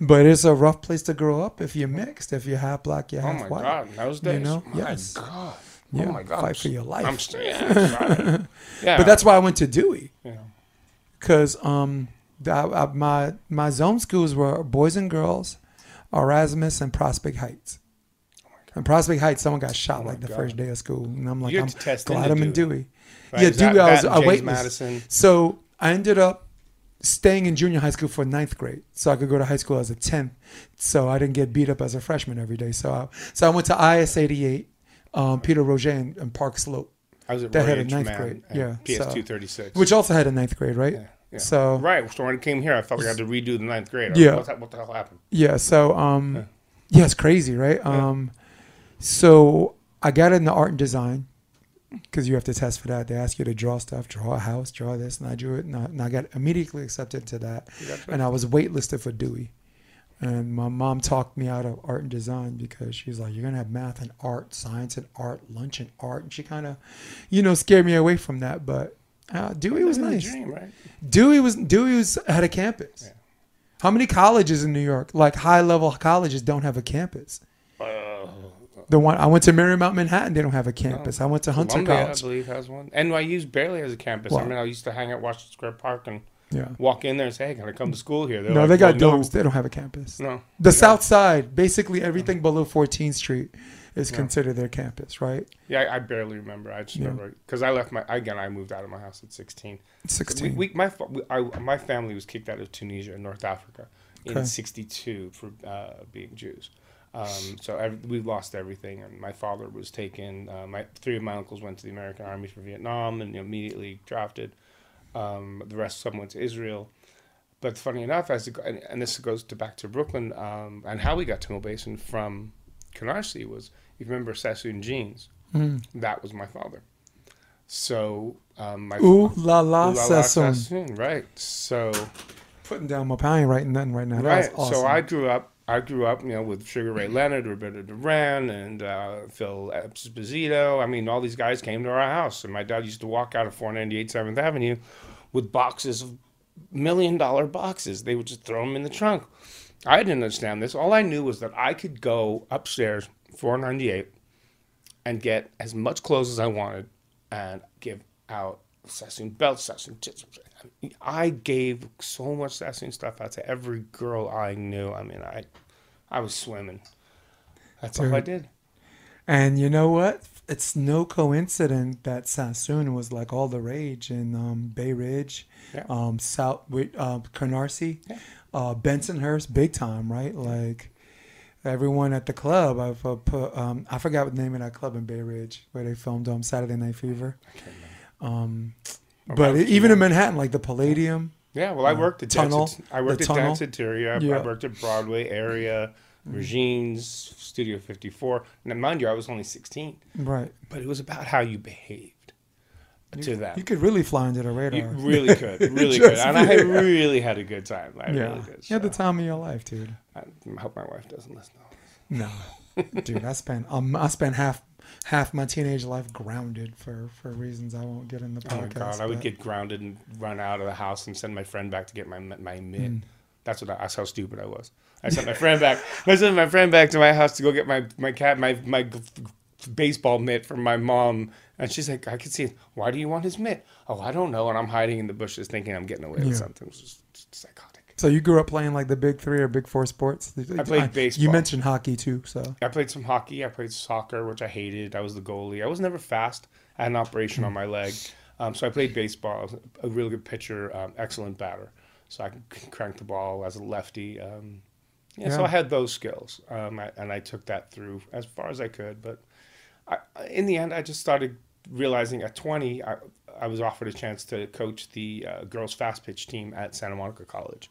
but it's a rough place to grow up if you're mixed. If you're half black, you're Oh my white. God! Those days, You know? my Yes. God. Yeah, oh my God! fight for your life. I'm st- yeah, yeah. But that's why I went to Dewey. know, because um, the, uh, my my zone schools were boys and girls, Erasmus and Prospect Heights. And Prospect Heights, someone got shot Oh like the God. first day of school, and I'm like, I'm test glad I'm in Dewey. Right? Yeah, Is Dewey, I was a and wait James list. Madison. So I ended up staying in junior high school for ninth grade, so I could go to high school as a tenth. So I didn't get beat up as a freshman every day. So I, so I went to IS 88, um, Peter Rouget and, and Park Slope, I was at That Roy had a ninth grade, yeah, PS two thirty six. which also had a ninth grade, right? yeah, yeah. So right. So when I came here, I felt like I had to redo the ninth grade. I Yeah. like, What's that, what the hell happened? Yeah. So, um, Yeah. yeah, it's crazy, right? Yeah. So I got into art and design because you have to test for that. They ask you to draw stuff, draw a house, draw this, and I drew it, and I, and I got immediately accepted to that. You got And I was waitlisted for Dewey. And my mom talked me out of art and design because she's like, "You're gonna have math and art, science and art, lunch and art," and she kind of, you know, scared me away from that. But uh, Dewey was nice. Dream, right? Dewey was Dewey was had a campus. Yeah. How many colleges in New York, like high level colleges, don't have a campus? Uh, The one I went to Marymount Manhattan, they don't have a campus. I went to Hunter Columbia, I College. believe, has one. NYU's barely has a campus. I mean, I used to hang at Washington Square Park and Yeah. walk in there and say, "Hey, can I come to school here?" They're No, like, they got "Well, domes. They don't have a campus. No, The Yeah. South Side, basically everything below 14th Street, is Yeah. considered their campus, right? Yeah, I, I barely remember. I just Yeah. remember because I left my again. I moved out of my house at sixteen. 16. we, my we, I, my family was kicked out of Tunisia in North Africa in '62 for uh, being Jews. Um, so we lost everything, and my father was taken. Uh, my three of my uncles went to the American Army for Vietnam and immediately drafted. Um, the rest some went to Israel. But funny enough, as it, and, and this goes to back to Brooklyn um, and how we got to Mill Basin from Canarsie was, if you remember Sassoon Jeans, Mm. that was my father. So um, my Ooh la la, Ooh La La Sassoon. Sassoon, right? So Putting down my pie, writing nothing right now. That right. awesome. So I grew up. I grew up, you know, with Sugar Ray Leonard, Roberto Duran, and uh, Phil Esposito. I mean, all these guys came to our house, and my dad used to walk out of 498 Seventh Avenue with boxes of million dollar boxes. They would just throw them in the trunk. I didn't understand this. All I knew was that I could go upstairs 498 and get as much clothes as I wanted and give out Sassoon belts, Sassoon tits. I gave so much Sassoon stuff out to every girl I knew. I mean, I, I was swimming. That's all I did. And you know what? It's no coincidence that Sassoon was like all the rage in um, Bay Ridge, Yeah. um, South with uh, Canarsie, Yeah. uh, Bensonhurst, big time, right? Like everyone at the club. I've uh, put. Um, I forgot what the name of that club in Bay Ridge where they filmed um, Saturday Night Fever. I. Um, but Mount even in Manhattan, like the Palladium. Yeah, well, I worked at tunnel, Dance, I worked at tunnel. Danceteria. I, Yeah. I worked at Broadway area, Regine's Studio 54. Now, mind you, I was only 16, Right. but it was about how you behaved to that. You could really fly under the radar. You really could, really could, and I really had a good time. I yeah. really did. You had the time of your life, dude. I hope my wife doesn't listen. No, dude, I spent um, I spent half half my teenage life grounded for for reasons I won't get in the podcast. Oh god, I would but- get grounded and run out of the house and send my friend back to get my my mitt. Mm. That's what I, that's how stupid I was. I sent my friend back. I sent my friend back to my house to go get my my cat my my baseball mitt from my mom, and she's like, I can see it. Why do you want his mitt? Oh, I don't know. And I'm hiding in the bushes, thinking I'm getting away with something. It was just, just psychotic. So you grew up playing like the big three or big four sports. I played baseball. You mentioned hockey too, so I played some hockey. I played soccer, which I hated. I was the goalie. I was never fast. I had an operation on my leg. Um, so I played baseball. I was a really good pitcher, um, excellent batter. So I could crank the ball as a lefty. Um, yeah, so I had those skills. Um, I, and I took that through as far as I could. But I, in the end, I just started realizing at 20, I, I was offered a chance to coach the uh, girls' fast pitch team at Santa Monica College.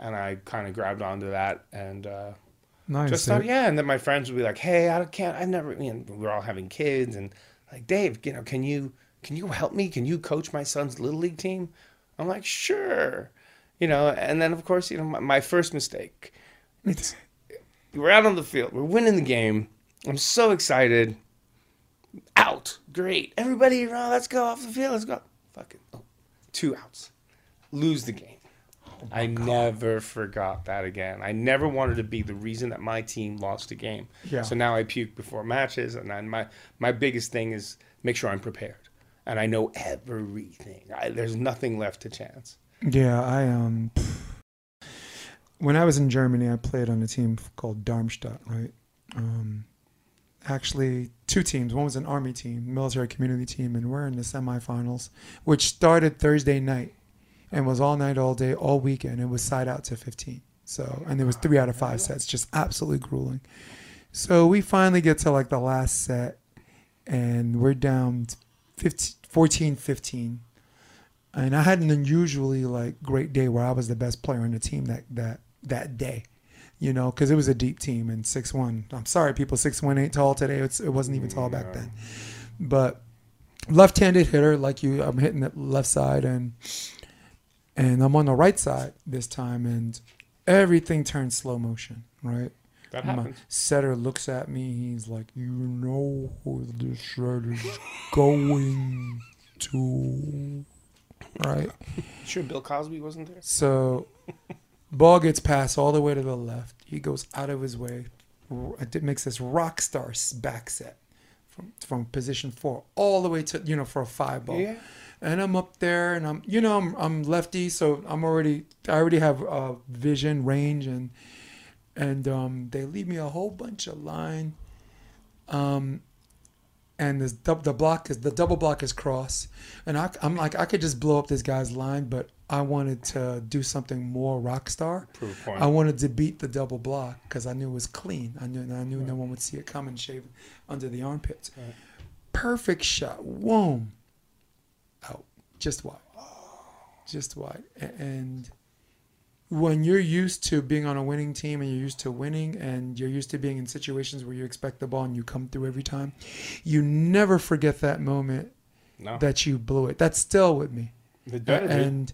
And I kind of grabbed onto that and. Uh, Nice. Just thought, yeah. And then my friends would be like, "Hey, I can't. I never. You know, we're all having kids, and like, Dave, you know, can you can you help me? Can you coach my son's little league team?" I'm like, "Sure." You know, and then of course, you know, my, my first mistake. It's we're out on the field. We're winning the game. I'm so excited. Out. Great. Everybody, oh, let's go off the field. Let's go. Fucking oh, two outs. Lose the game. I never forgot that again. I never wanted to be the reason that my team lost a game. Yeah. So now I puke before matches, and then my my biggest thing is make sure I'm prepared and I know everything. I, there's nothing left to chance. Yeah, I um. When I was in Germany, I played on a team called Darmstadt, right? Um, actually, two teams. One was an army team, military community team, and we're in the semifinals, which started Thursday night and was all night, all day, all weekend. It was side out to 15. So, and there was three out of five sets, just absolutely grueling. So we finally get to like the last set, and we're down 15, 14 15 and I had an unusually like great day where I was the best player on the team that that that day, you know, because it was a deep team and six one. I'm sorry, people six one ain't tall today. It's, it wasn't even tall back then, but left-handed hitter like you. I'm hitting the left side and and I'm on the right side this time and everything turns slow motion. Right. That My happens. setter looks at me. He's like, "You know who this shirt is going to, right?" Sure, Bill Cosby wasn't there. So, ball gets passed all the way to the left. He goes out of his way. It makes this rock star back set from from position four all the way to you know for a five ball. Yeah. And I'm up there, and I'm you know I'm I'm lefty, so I'm already I already have uh, vision range, and and um, they leave me a whole bunch of line. Um, and this dub- the block is the double block is cross, and I, I'm like I could just blow up this guy's line, but I wanted to do something more rock star. Proof point. I wanted to beat the double block because I knew it was clean. I knew I knew no one would see it coming, shaving under the armpits. Right. Perfect shot. Whoa. Just wide. Just. A- And when you're used to being on a winning team and you're used to winning and you're used to being in situations where you expect the ball and you come through every time, you never forget that moment no. that you blew it. That's still with me and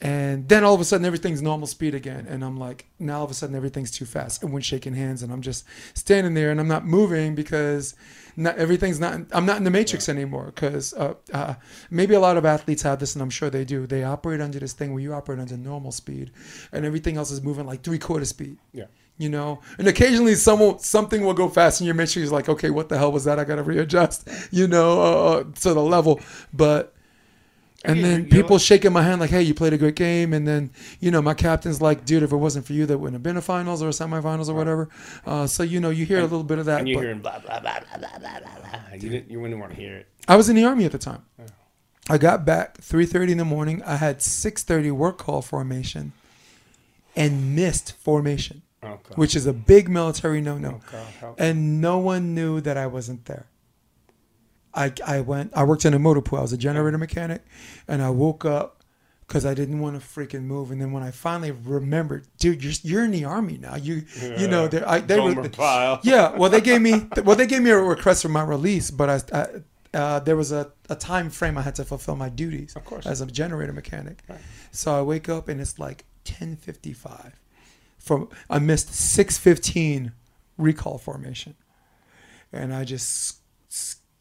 and then all of a sudden everything's normal speed again. And i'm like now all of a sudden everything's too fast. And when shaking hands and i'm just standing there and i'm not moving because not everything's not i'm not in the matrix anymore because uh, uh, maybe a lot of athletes have this and i'm sure they do. They operate under this thing where you operate under normal speed and everything else is moving like three quarter speed. Yeah. you know? And occasionally someone something will go fast and your matrix is like okay what the hell was that? I gotta readjust you know uh, to the level. But and then people shaking my hand like, "Hey, you played a great game." And then, you know, my captain's like, "Dude, if it wasn't for you, that wouldn't have been a finals or a semifinals or whatever." Uh, so you know, you hear a little bit of that. and you're but hearing blah blah blah blah blah blah blah. blah. You didn't. You wouldn't want to hear it. I was in the army at the time. I got back three thirty in the morning. I had six thirty work call formation, and missed formation, Oh which is a big military no no. Oh and no one knew that I wasn't there. I, I went. I worked in a motor pool. I was a generator mechanic, and I woke up because I didn't want to freaking move. And then when I finally remembered, dude, you're you're in the army now. You you know they I, they Gomer were Pyle. yeah. Well, they gave me well they gave me a request for my release, but I. I uh, there was a, a time frame I had to fulfill my duties Of course. as a generator mechanic. Right. So I wake up and it's like 10:55. From I missed 6:15 recall formation, and I just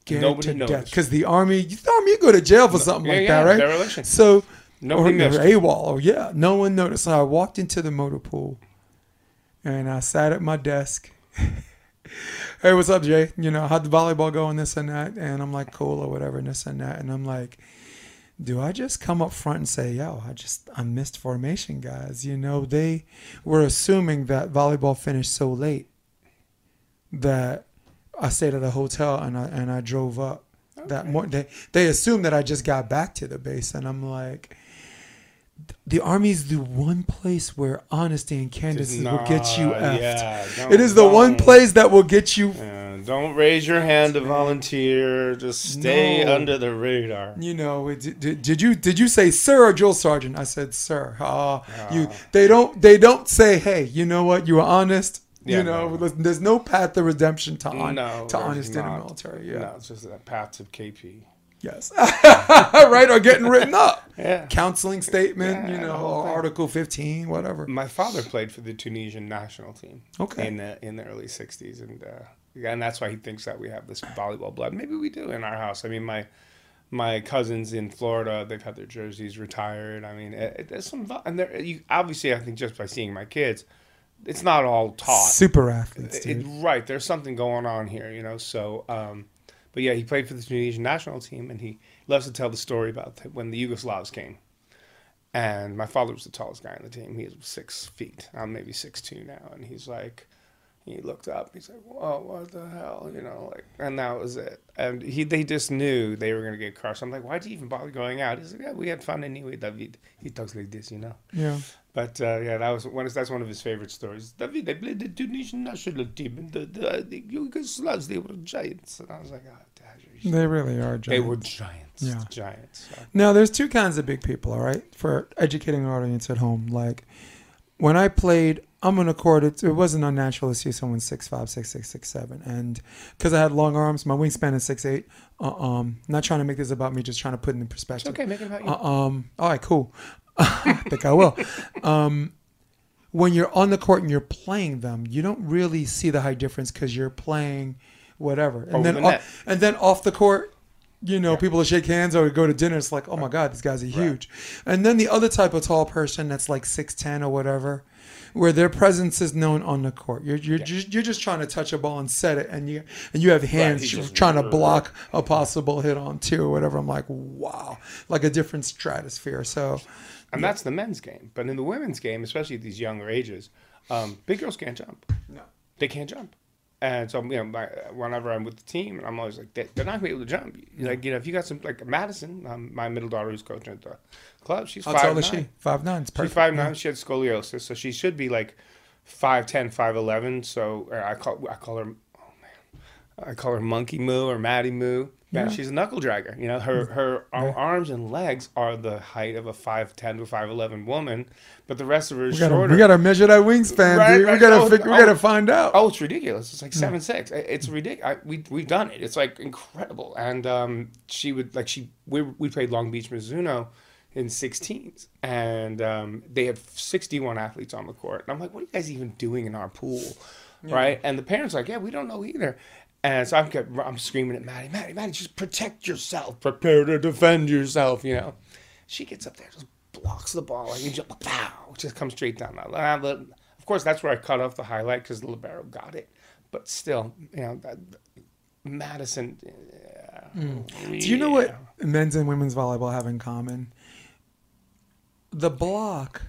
scared Nobody to noticed. death because the army, the army, you go to jail for something Yeah, like yeah, that, right? dereliction. So Nobody or, or. AWOL, or yeah, no one noticed. So I walked into the motor pool, and I sat at my desk. hey, what's up, Jay? You know, how'd the volleyball go and this and that? And I'm like, cool or whatever, and this and that. And I'm like, do I just come up front and say, yo, I just, I missed formation, guys? You know, they were assuming that volleyball finished so late that I stayed at a hotel and I, and I drove up that morning. They, they assumed that I just got back to the base. And I'm like, the army is the one place where honesty and candor will get you effed. Yeah, It is the one place that will get you Yeah, don't raise your hand to volunteer. Just stay No. under the radar. You know, did, did, did you did you say sir or drill sergeant? I said sir. Uh, you Ah. they don't they don't say hey. You know what? You were honest. Yeah, you know, no. listen, there's no path to redemption to, on, No, to honesty in the military. Yeah. No, it's just a path to KP. Yes. right, or getting written up. Yeah. Counseling statement, Yeah, you know, whole or thing. Article 15, whatever. My father played for the Tunisian national team. Okay. In the in the early '60s, and uh, and that's why he thinks that we have this volleyball blood. Maybe we do in our house. I mean, my my cousins in Florida, they've had their jerseys retired. I mean, it, it, there's some, and there, you obviously, I think just by seeing my kids, it's not all taught. Super athletes, It- right, there's something going on here, you know. So, um, but yeah, he played for the Tunisian national team, and he loves to tell the story about when the Yugoslavs came. And my father was the tallest guy on the team. He was six feet. I'm maybe six two now, and he's like, he looked up. He's like, "Whoa, what the hell?" You know, like, and that was it. And he, they just knew they were gonna get crushed. I'm like, "Why'd you even bother going out?" He's like, "Yeah, we had fun anyway." David, he talks like this, you know. Yeah. But uh, yeah, that was one. That's one of his favorite stories. David, they played the Tunisian national team, and the the, the Yugoslavs they were giants. And I was like, oh, Dad, They really are giants. they were giants. Yeah. giants. So, Now, there's two kinds of big people, all right, for educating an audience at home. Like, when I played, I'm on a court, it, it wasn't unnatural to see someone six five, six six, six seven, And because I had long arms, my wingspan is 6'8. Uh, um, not trying to make this about me, just trying to put it in it's perspective. okay. Make it about you. Uh, um, all right, cool. I think I will. Um, when you're on the court and you're playing them, you don't really see the height difference because you're playing whatever. And Over then, the off- and then off the court, you know, Yeah. people will shake hands or go to dinner. It's like, oh my god, these guys are huge. And then the other type of tall person that's like six ten or whatever, where their presence is known on the court. You're you're just you're just trying to touch a ball and set it, and you and you have hands just- trying to block a possible hit on two or whatever. I'm like, wow, like a different stratosphere. So and that's the men's game. But in the women's game, especially at these younger ages, um, big girls can't jump. no. They can't jump. And so, you know, my, whenever I'm with the team, I'm always like, they, they're not gonna be able to jump. Like, you know, if you got some, like Madison, um, my middle daughter who's coaching at the club, she's How tall is she? Five nine. It's She's five nine. She had scoliosis, so she should be like 5'10", 5'11". So uh, I call I call her, oh man, I call her Monkey Moo or Maddie Moo. Yeah. she's a knuckle dragger. You know, her her ar- arms and legs are the height of a five ten to five eleven woman, but the rest of her is We gotta, shorter. we gotta measure that wingspan, Right, dude. We gotta Oh, figure, we oh. gotta find out. Oh, it's ridiculous. It's like seven six. It's ridiculous. We we've done it. It's like incredible. And um, she would like she we we played Long Beach Mizuno in 16s, and um, they had 61 athletes on the court. And I'm like, what are you guys even doing in our pool, right? And the parents are like, yeah, we don't know either. And so I'm kept, I'm screaming at Maddie, Maddie, Maddie, just protect yourself, prepare to defend yourself, you know. She gets up there, just blocks the ball, and you just pow, just comes straight down. But Of course, that's where I cut off the highlight because the libero got it. But still, you know, that, Madison. uh, Do you know what men's and women's volleyball have in common? The block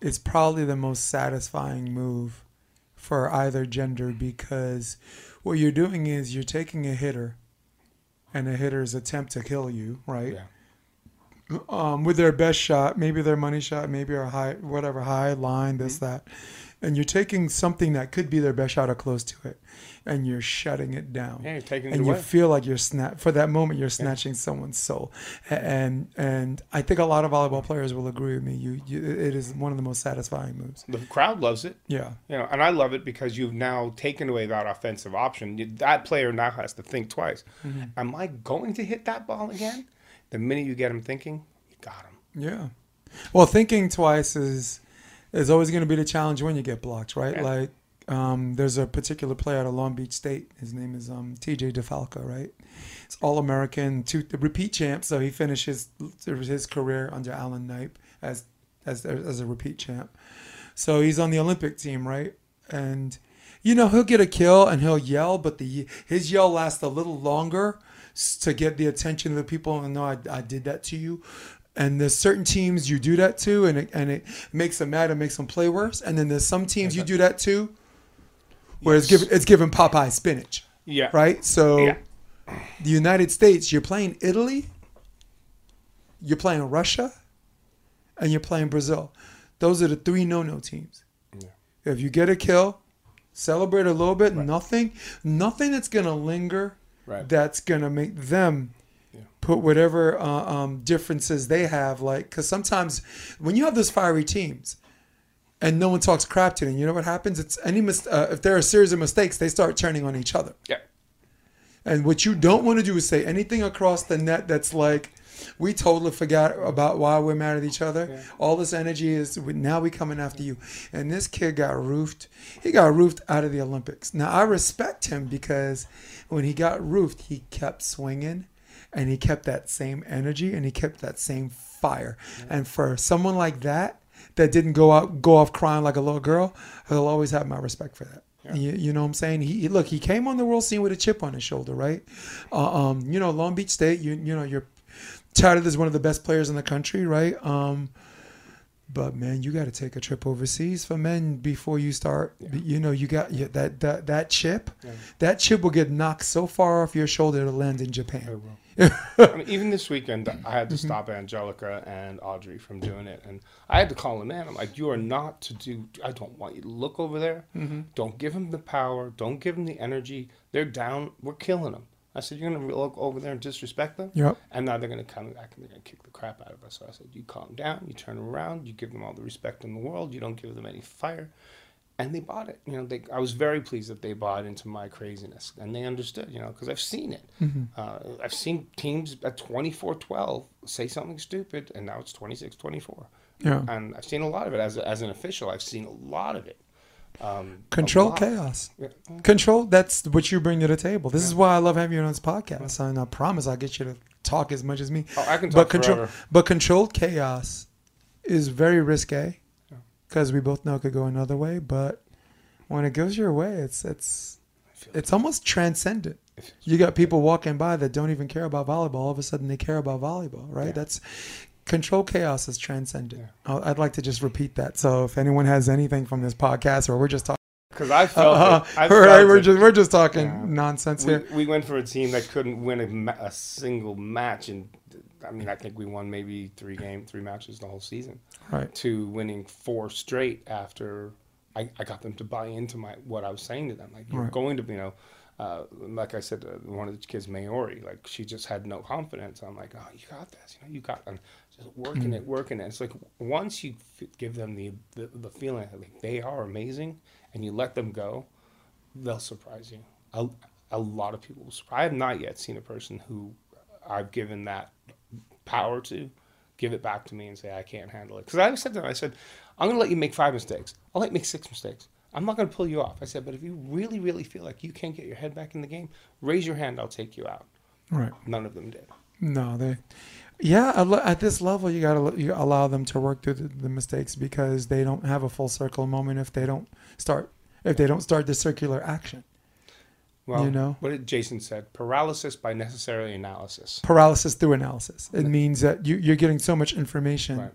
is probably the most satisfying move for either gender because what you're doing is you're taking a hitter and a hitter's attempt to kill you, right? Yeah. um, with their best shot, maybe their money shot, maybe a high, whatever high line, this that, and you're taking something that could be their best shot or close to it, and you're shutting it down. Yeah, you're taking it and you away. feel like you're snap for that moment. You're snatching someone's soul, and and I think a lot of volleyball players will agree with me. You, you it is one of the most satisfying moves. The crowd loves it. Yeah, You know, and I love it because you've now taken away that offensive option. That player now has to think twice. Mm-hmm. Am I going to hit that ball again? The minute you get him thinking, you got him. yeah. Well, thinking twice is is always going to be the challenge when you get blocked, right? Yeah. Like, um, there's a particular player out of Long Beach State. His name is um, T.J. DeFalco, right? It's All American, two repeat champ. So he finishes his career under Alan Knipe as as as a repeat champ. So he's on the Olympic team, right? And you know he'll get a kill and he'll yell, but the his yell lasts a little longer to get the attention of the people and know I, I did that to you. And there's certain teams you do that to, and it, and it makes them mad and makes them play worse. And then there's some teams you do that to, where it's given it's given Popeye spinach, Yeah. right? So Yeah. the United States, you're playing Italy, you're playing Russia, and you're playing Brazil. Those are the three no-no teams. Yeah. If you get a kill, celebrate a little bit. Nothing, nothing that's gonna linger. Right. That's gonna make them Yeah. put whatever uh, um, differences they have. Like, because sometimes when you have those fiery teams, and no one talks crap to them. You know what happens? It's any mis- uh, if there are a series of mistakes, they start turning on each other. Yeah. And what you don't want to do is say anything across the net that's like, we totally forgot about why we're mad at each other. Yeah. All this energy is now we coming after you. And this kid got roofed. He got roofed out of the Olympics. Now I respect him because when he got roofed, he kept swinging, and he kept that same energy, and he kept that same fire. And for someone like that, that didn't go out go off crying like a little girl, he'll always have my respect for that. Yeah. You, you know what I'm saying? He, he- look, he came on the world scene with a chip on his shoulder, right? Uh, um, you know, Long Beach State, you you know, you're touted as one of the best players in the country, right? Um, but man, you got to take a trip overseas for men before you start. Yeah. You know, you got yeah, that that that chip. Yeah. That chip will get knocked so far off your shoulder it'll land in Japan. I mean, even this weekend, I had Mm-hmm. to stop Angelica and Audrey from doing it, and I had to call them in. I'm like, "You are not to do. I don't want you to look over there. Mm-hmm. Don't give them the power. Don't give them the energy. They're down. We're killing them." I said, "You're gonna look over there and disrespect them, Yep. and now they're gonna come back and they're gonna kick the crap out of us." So I said, "You calm down. You turn around. You give them all the respect in the world. You don't give them any fire." And they bought it. You know, they, I was very pleased that they bought into my craziness and they understood. You know, because I've seen it. Mm-hmm. Uh, I've seen teams at 24-12 say something stupid, and now it's 26-24. Yeah. And I've seen a lot of it as a, as an official. I've seen a lot of it. Um, Control chaos. Yeah. Control. That's what you bring to the table. This is why I love having you on this podcast, and I promise I'll get you to talk as much as me. Oh, I can But talk control, forever. but controlled chaos is very risque Yeah. Because we both know it could go another way. But when it goes your way, it's it's it's almost transcendent. You got people walking by that don't even care about volleyball. All of a sudden, they care about volleyball, right? Yeah. That's control chaos is transcendent. Yeah. I'd like to just repeat that. So if anyone has anything from this podcast, or we're just talking, Because I felt uh, it. I right, felt we're just we're just talking Yeah. nonsense we, here. we went for a team that couldn't win a, a single match, and I mean, I think we won maybe three game, three matches the whole season. Right. To winning four straight after I, I got them to buy into my what I was saying to them. Like you're Right. going to, you know, uh, like I said, uh, one of the kids, Maori, like she just had no confidence. I'm like, oh, you got this, you know, you got, and just working Mm. it, working it. It's like once you f- give them the, the the feeling that like they are amazing, and you let them go, they'll surprise you. A, a lot of people. I have not yet seen a person who I've given that power to give it back to me and say I can't handle it. Because I said to them, I said, I'm going to let you make five mistakes. I'll let you make six mistakes. I'm not going to pull you off. I said, but if you really, really feel like you can't get your head back in the game, raise your hand. I'll take you out. Right. None of them did. No, they. Yeah, at this level, you gotta you allow them to work through the, the mistakes because they don't have a full circle moment if they don't start if they don't start the circular action. Well, You know? what did Jason said? Paralysis by necessary analysis. Paralysis through analysis. It means that you, you're getting so much information Right.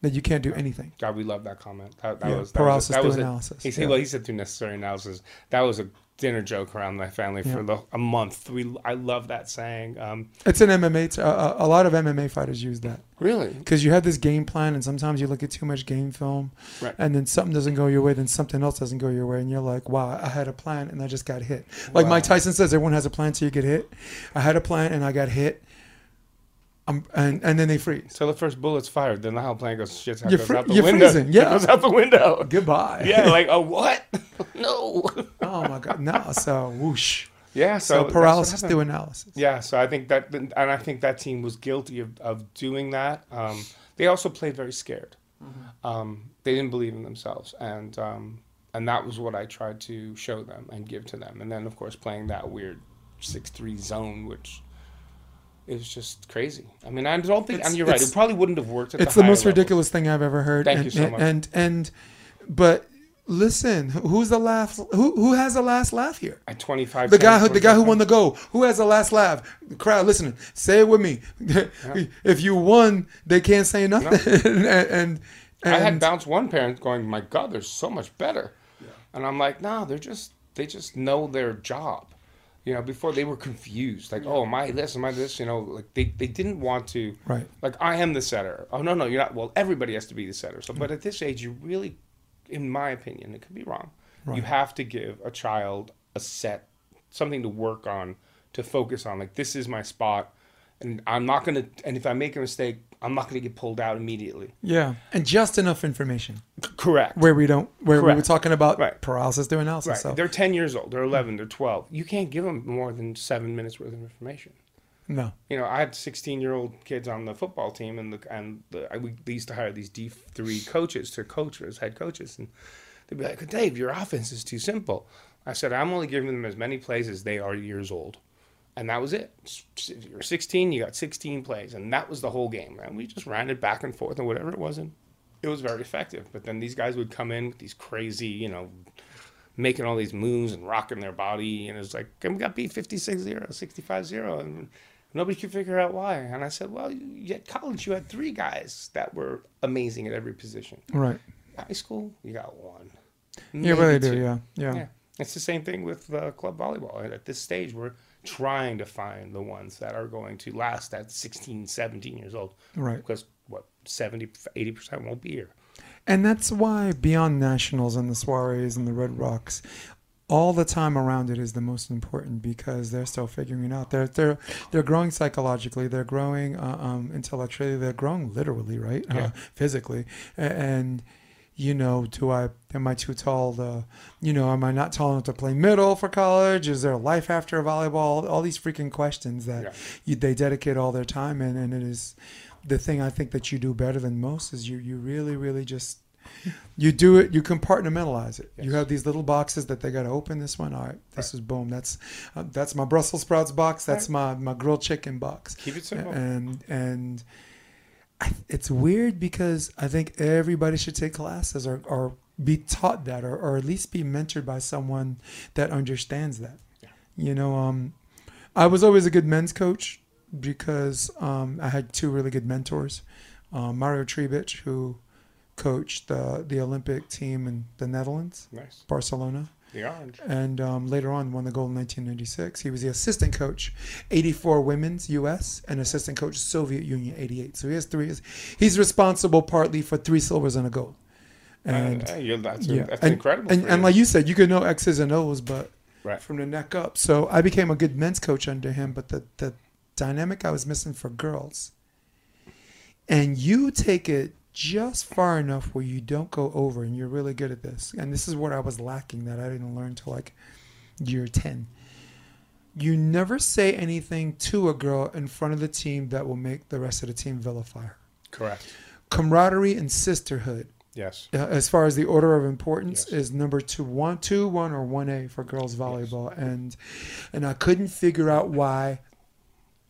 that you can't do anything. God, we love that comment. That, that Yeah, was that paralysis was, that through was a- analysis. He said, Yeah. well, he said through necessary analysis. That was a dinner joke around my family Yeah. for the, a month. We, I love that saying. Um, It's an MMA. T- uh, a lot of MMA fighters use that really? because you have this game plan, and sometimes you look at too much game film, Right. and then something doesn't go your way, then something else doesn't go your way, and you're like, "Wow, I had a plan and I just got hit." Like Wow. Mike Tyson says, everyone has a plan till you get hit. I had a plan and I got hit. Um, and and then they freeze. So the first bullet's fired, then the whole plan goes shit You're fr- out the you're window. freezing, yeah. It goes out the window. Goodbye. Yeah, like a what? no. oh my god. No. So whoosh. Yeah, So, so, paralysis through analysis. Yeah, so I think that, and I think that team was guilty of, of doing that. Um, they also played very scared. Mm-hmm. Um, they didn't believe in themselves, and um, and that was what I tried to show them and give to them. And then, of course, playing that weird six three zone, which is just crazy. I mean, I don't think, It's- and you're right, it probably wouldn't have worked. At It's the, the most ridiculous thing I've ever heard. Thank and, you so and, much. And and but listen, who's the last? Who who has the last laugh here? At 25, The guy who the guy who won the goal. Who has the last laugh? The crowd listening. Say it with me. if you won, they can't say nothing. and, and I had and- bounce one parent going, "My God, they're so much better," and I'm like, "No, they're just they just know their job." You know, before they were confused, like, "Oh, am I this? Am I this?" You know, like they, they didn't want to. right. Like I am the setter. Oh no, no, you're not. Well, everybody has to be the setter. So, but at this age, you really, in my opinion, it could be wrong. You have to give a child a set, something to work on, to focus on. Like this is my spot, and I'm not gonna. And if I make a mistake, I'm not going to get pulled out immediately. Yeah, and just enough information C- correct. where we don't where we were talking about Right. paralysis through analysis. Right. So They're 10 years old. They're 11. They're 12. You can't give them more than seven minutes worth of information. no, You know, I had 16 year old kids on the football team, and the and the, I, we used to hire these D three coaches to coach as head coaches, and they'd be like, "Dave, your offense is too simple." I said, "I'm only giving them as many plays as they are years old." And that was it. If you're 16, you got 16 plays, and that was the whole game. And we just ran it back and forth, and whatever it was, and it was very effective. But then these guys would come in with these crazy, you know, making all these moves and rocking their body, and it's like, and we got beat 56-0, 65-0, and nobody could figure out why. And I said, well, you, at college, you had three guys that were amazing at every position. right? High school, you got one. Yeah, really Maybe do. Yeah, yeah, Yeah. It's the same thing with uh, club volleyball. At this stage, we're trying to find the ones that are going to last at 16, 17 years old. right. Because, what, 70, 80% won't be here. And that's why beyond nationals and the soirees and the Red Rocks, all the time around it is the most important because they're still figuring it out. They're they're they're growing psychologically. They're growing uh, um, intellectually. They're growing literally, right? Yeah. Uh, physically, and. You know, do I am I too tall to, you know, am I not tall enough to play middle for college? Is there a life after volleyball? All these freaking questions that Yeah. you, they dedicate all their time in, and it is the thing I think that you do better than most is you you really really just you do it you compartmentalize it you have these little boxes that they got to open this one all right this is boom that's uh, that's my brussels sprouts box that's my my grilled chicken box Keep it simple. and and I, it's weird because i think everybody should take classes or, or be taught that or, or at least be mentored by someone that understands that Yeah. you know um i was always a good men's coach because um, i had two really good mentors um, mario Trebich, who coached the, the olympic team in the netherlands Nice. barcelona The orange. and um, later on won the gold in 1996. He was the assistant coach, 84 women's U.S. and assistant coach Soviet Union 88. So he has three. He's responsible partly for three silvers and a gold. And Uh, yeah, that's, yeah, that's and, incredible. And, and like you said, you could know X's and O's, but Right. from the neck up. So I became a good men's coach under him, but the the dynamic I was missing for girls. And you take it just far enough where you don't go over, and you're really good at this. And this is what I was lacking that I didn't learn till like year ten. You never say anything to a girl in front of the team that will make the rest of the team vilify her. Correct. Camaraderie and sisterhood Yes. uh, as far as the order of importance Yes. is number two one two one or one a for girls volleyball and and i couldn't figure out why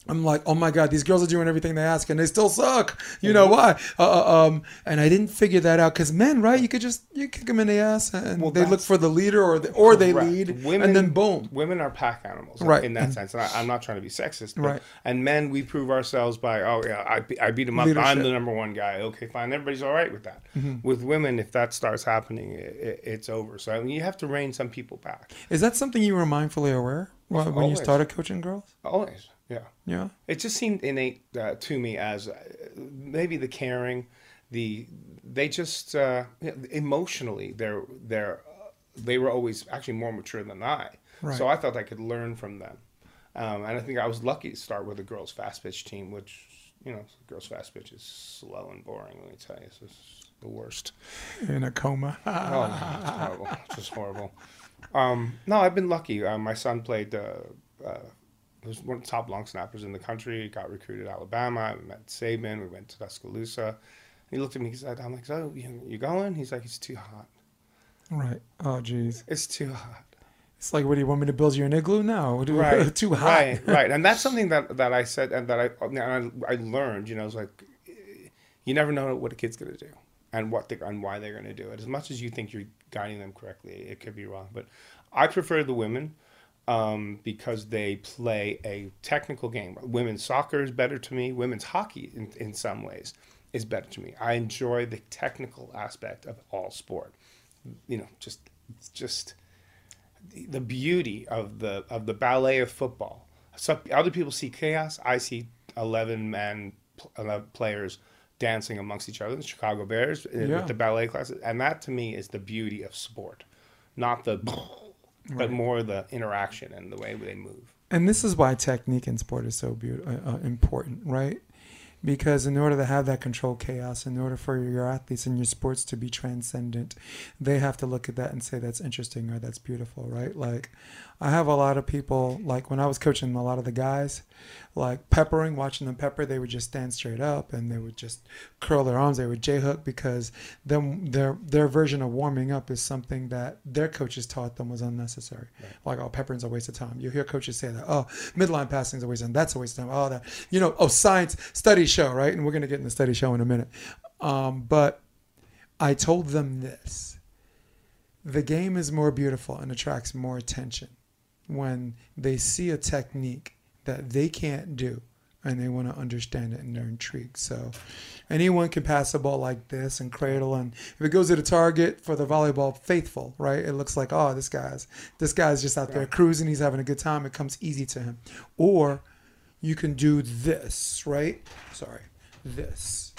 i'm like oh my god these girls are doing everything they ask and they still suck you know why uh, uh, um and i didn't figure that out because men right you could just you kick them in the ass and Well, they look for the leader or the, or they lead Women- and then boom Women are pack animals, Right. In that And- sense, and I, I'm not trying to be sexist, but, Right. And men, we prove ourselves by, oh yeah, I, I beat him up. Leadership. I'm the number one guy. Okay, fine. Everybody's all right with that. Mm-hmm. With women, if that starts happening, it, it, it's over. So I mean, you have to rein some people back. is that something you were mindfully aware wh- when you started coaching girls Always, yeah. yeah It just seemed innate uh, to me as uh, maybe the caring, the they just uh, emotionally they're they're uh, they were always actually more mature than I. Right. So I thought I could learn from them, um, and I think I was lucky to start with a girls fast pitch team, which you know girls fast pitch is slow and boring. Let me tell you, it's the worst. in a coma Oh, it's horrible. It's just horrible. Um, no, I've been lucky. Uh, my son played. Uh, uh, was one of the top long snappers in the country. Got recruited Alabama. We met Saban. We went to Tuscaloosa. He looked at me. He said, "I'm like, so you, you going?" He's like, "It's too hot. right oh geez It's too hot." it's like what do you want me to build you an igloo no Right. too hot Right. Right. And that's something that that I said and that I and I, I learned. You know, it's like you never know what a kid's gonna do and what they and why they're gonna do it. As much as you think you're guiding them correctly, it could be wrong. But I prefer the women um, because they play a technical game. Women's soccer is better to me. Women's hockey, in, in some ways, is better to me. I enjoy the technical aspect of all sport. You know, just just the beauty of the of the ballet of football. Some other people see chaos. I see eleven men 11 players dancing amongst each other. The Chicago Bears uh, Yeah. with the ballet classes, and that to me is the beauty of sport, not the, but more the interaction and the way they move. and this is why technique in sport is so beautiful, uh, uh, important, right? because in order to have that control chaos, in order for your athletes and your sports to be transcendent, they have to look at that and say that's interesting or that's beautiful, right? Like, I have a lot of people like when I was coaching a lot of the guys, like peppering, watching them pepper, they would just stand straight up and they would just curl their arms. They would J hook because them their their version of warming up is something that their coaches taught them was unnecessary. Right. Like, oh, peppering's a waste of time. You hear coaches say that. Oh, midline passing's a waste of time. That's a waste of time. Oh, that you know. Oh, science studies show right, and we're gonna get in the study show in a minute. Um, but I told them this: the game is more beautiful and attracts more attention when they see a technique that they can't do and they want to understand it and they're intrigued. So anyone can pass a ball like this and cradle and if it goes to the target for the volleyball faithful, right? It looks like, oh, this guy's this guy's just out there cruising, he's having a good time, it comes easy to him. Or you can do this, right? Sorry. This.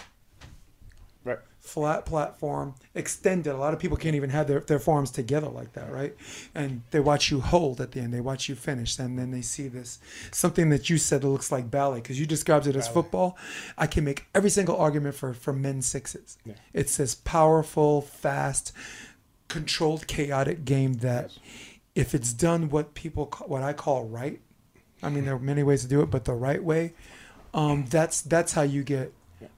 Flat platform, extended. A lot of people can't even have their, their forearms together like that, right? And they watch you hold at the end, they watch you finish, and then they see this something that you said that looks like ballet because you described it as Ballet. football. I can make every single argument for for men's sixes. Yeah. It's this powerful, fast, controlled, chaotic game that, if it's done what people ca- what I call right, I mean there are many ways to do it, but the right way, um, that's that's how you get.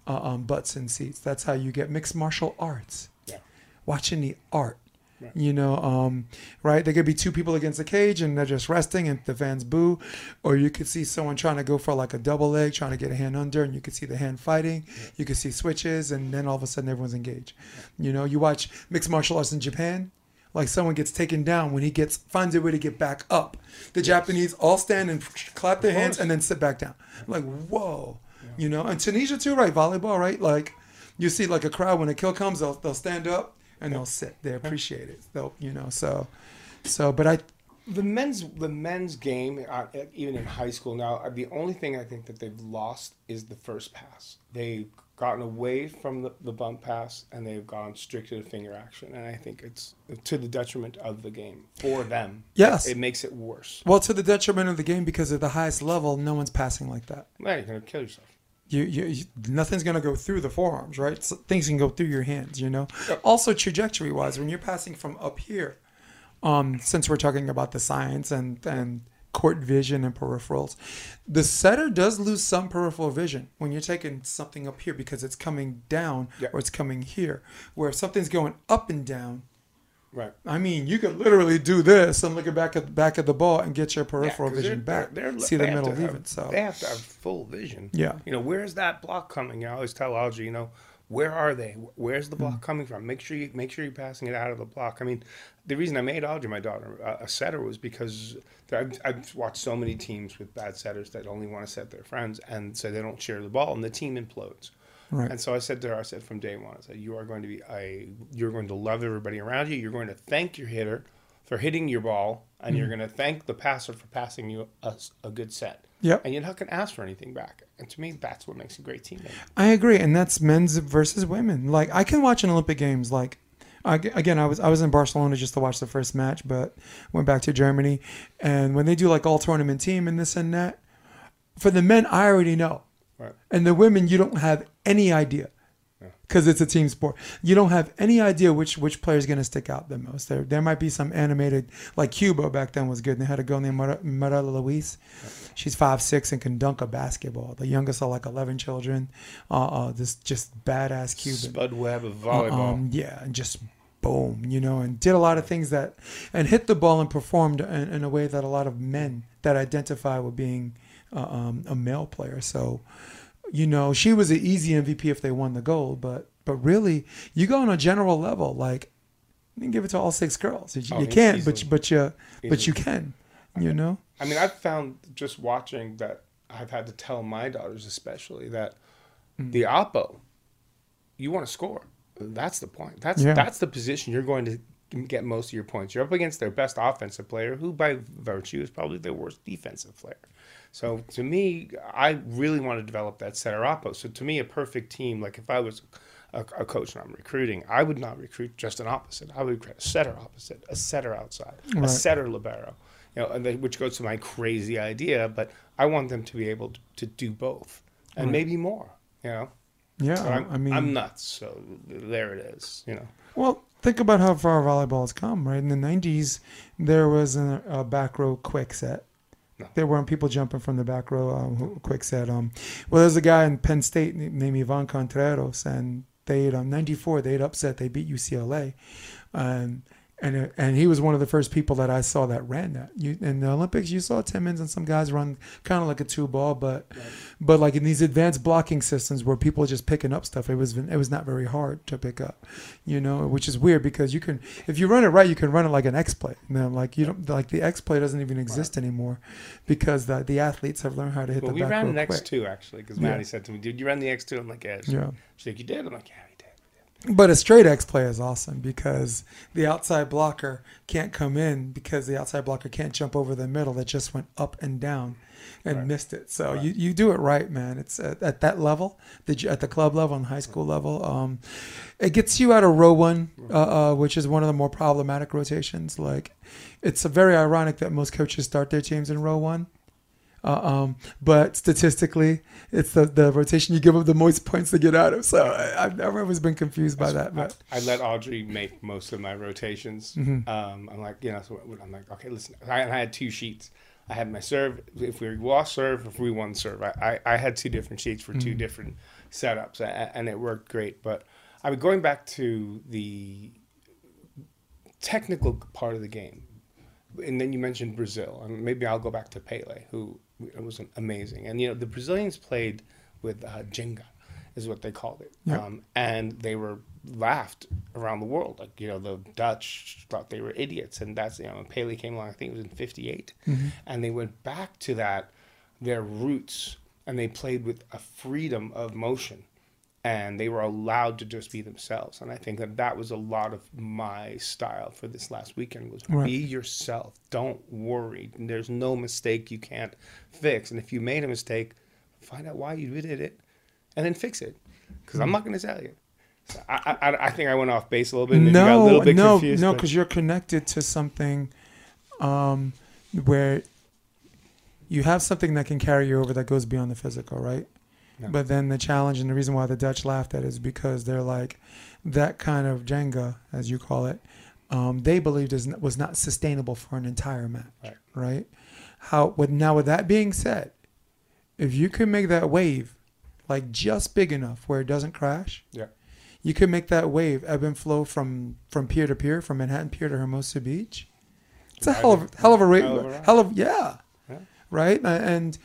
Uh, um, butts in seats. That's how you get mixed martial arts. Yeah. Watching the art. Right. You know, um, right? There could be two people against a cage and they're just resting and the fans boo. Or you could see someone trying to go for like a double leg, trying to get a hand under, and you could see the hand fighting. You could see switches, and then all of a sudden everyone's engaged. You know, you watch mixed martial arts in Japan, like someone gets taken down when he gets finds a way to get back up. The Japanese all stand and clap their hands and then sit back down. Like whoa, you know. And Tunisia too, right? Volleyball, right? Like you see, like a crowd when a kill comes, they'll they'll stand up and they'll sit. They appreciate it. They'll you know. So so, but I The men's the men's game, uh, even in high school now, uh, the only thing I think that they've lost is the first pass. They've gotten away from the, the bump pass and they've gone strict to the finger action, and I think it's to the detriment of the game for them. Yes. it makes it worse. well to the detriment of the game because at the highest level, no one's passing like that. Man, you're gonna kill yourself. You, you, nothing's gonna go through the forearms, right? So things can go through your hands, you know. Yep. Also, trajectory wise, when you're passing from up here, um, since we're talking about the science and and court vision and peripherals, the setter does lose some peripheral vision when you're taking something up here because it's coming down Yep. or it's coming here. Where if something's going up and down, Right. I mean, you could literally do this and look at back at the back of the ball and get your peripheral 'cause vision they're- back. they're- they're- See the middle have- even. So they have to have full vision. yeah, You know, where's that block coming? I always tell Algie, you know, where are they? Where's the block mm. coming from? Make sure you make sure you're passing it out of the block. I mean, the reason I made Algie, my daughter, a, a setter was because I've, I've watched so many teams with bad setters that only want to set their friends and so they don't share the ball, and the team implodes. Right. And so I said to her, I said from day one, I said, you are going to be a, you're going to love everybody around you. You're going to thank your hitter for hitting your ball, and you're mm-hmm. going to thank the passer for passing you a, a good set. Yep. And you're not going to ask for anything back. And to me, that's what makes a great teammate. I agree, and that's men's versus women. Like I can watch an Olympic Games. Like I, again, I was I was in Barcelona just to watch the first match, but went back to Germany, and when they do like all tournament team and this and that, for the men, I already know, Right. and the women, you don't have any idea. Because it's a team sport, you don't have any idea which which player is going to stick out the most. There, there might be some animated, like Cuba back then was good. And they had a girl named Mara- Mireya Luis. She's five six and can dunk a basketball. The youngest are like eleven children. Uh, uh this just badass Cuban. Spud Webb of volleyball. Um, yeah, and just boom, you know, and did a lot of things that, and hit the ball and performed in, in a way that a lot of men that identify with being uh, um, a male player. So, you know, she was an easy MVP if they won the gold, but but really, you go on a general level, like you can give it to all six girls. You, Oh, you can't, but easily. you, but you but you can, you know. I mean, I've found just watching that I've had to tell my daughters, especially, that Mm. the oppo, you want to score. That's the point. That's Yeah. that's the position you're going to get most of your points. You're up against their best offensive player, who by virtue is probably their worst defensive player. So to me, I really want to develop that setter oppo. So to me, a perfect team, like if I was a, a coach and I'm recruiting, I would not recruit just an opposite. I would recruit a setter opposite, a setter outside, Right. a setter libero. You know, and then, which goes to my crazy idea, but I want them to be able to, to do both and Right. maybe more. You know, Yeah, I mean, I'm nuts. So there it is. You know, Well, think about how far volleyball has come, right? In the 90s, there was a, a back row quick set. There weren't people jumping from the back row um, quick said, Um, well, there's a guy in Penn State named Ivan Contreras, and they had, um, 94, they had upset, they beat UCLA. And, and, uh, and he was one of the first people that I saw that ran that. You, in the Olympics, you saw Timmons and some guys run kind of like a two ball, but but like in these advanced blocking systems where people are just picking up stuff, it was it was not very hard to pick up, you know, which is weird because you can if you run it right, you can run it like an X play. You know, like you don't like the X play doesn't even exist anymore because the the athletes have learned how to hit well, the we back ran an X two actually because Yeah. Maddie said to me, "Did you run the X 2 I'm like, "Yeah." She's Yeah. Like, "You did?" I'm like, "Yeah, we did." But a straight X play is awesome because the outside blocker can't come in because the outside blocker can't jump over the middle that just went up and down and Right. missed it. So Right. you, you do it right, man. It's at, at that level, the, at the club level and high school level. Um, it gets you out of row one, uh, uh, which is one of the more problematic rotations. Like, it's very ironic that most coaches start their teams in row one. Uh, um, but statistically, it's the, the rotation you give them the most points to get out of. So I, I've never always been confused by that. But I, I let Audrey make most of my rotations. Mhm. Um, I'm like, you know, so I'm like, okay, listen. I, I had two sheets. I had my serve. If we lost serve, if we won serve, I, I, I had two different sheets for two Mhm. different setups, and it worked great. But I mean, going back to the technical part of the game, and then you mentioned Brazil, and maybe I'll go back to Pele, who was amazing. And you know, the Brazilians played with uh, ginga, is what they called it, Yeah. um, and they were laughed around the world. Like you know, the Dutch thought they were idiots, and that's you know, when Pele came along. I think it was in '58, Mhm. and they went back to that their roots, and they played with a freedom of motion and they were allowed to just be themselves. And i think that that was a lot of my style for this last weekend was Right. be yourself. Don't worry. There's no mistake you can't fix. And if you made a mistake find out why you did it and then fix it. Because i'm not going to tell you. So I, I, I think i went off base a little bit maybe got a no, little bit no, confused no, but- because you're connected to something um, where you have something that can carry you over that goes beyond the physical, right? Yeah. But then the challenge and the reason why the Dutch laughed at it is because they're like that kind of ginga, as you call it. Um, they believed is was not sustainable for an entire match, Right. right? How with now with that being said, if you can make that wave like just big enough where it doesn't crash, Yeah. you could make that wave ebb and flow from from pier to pier, from Manhattan Pier to Hermosa Beach. It's a hell of hell of a rate, Hell of a hell of yeah, Yeah. right. And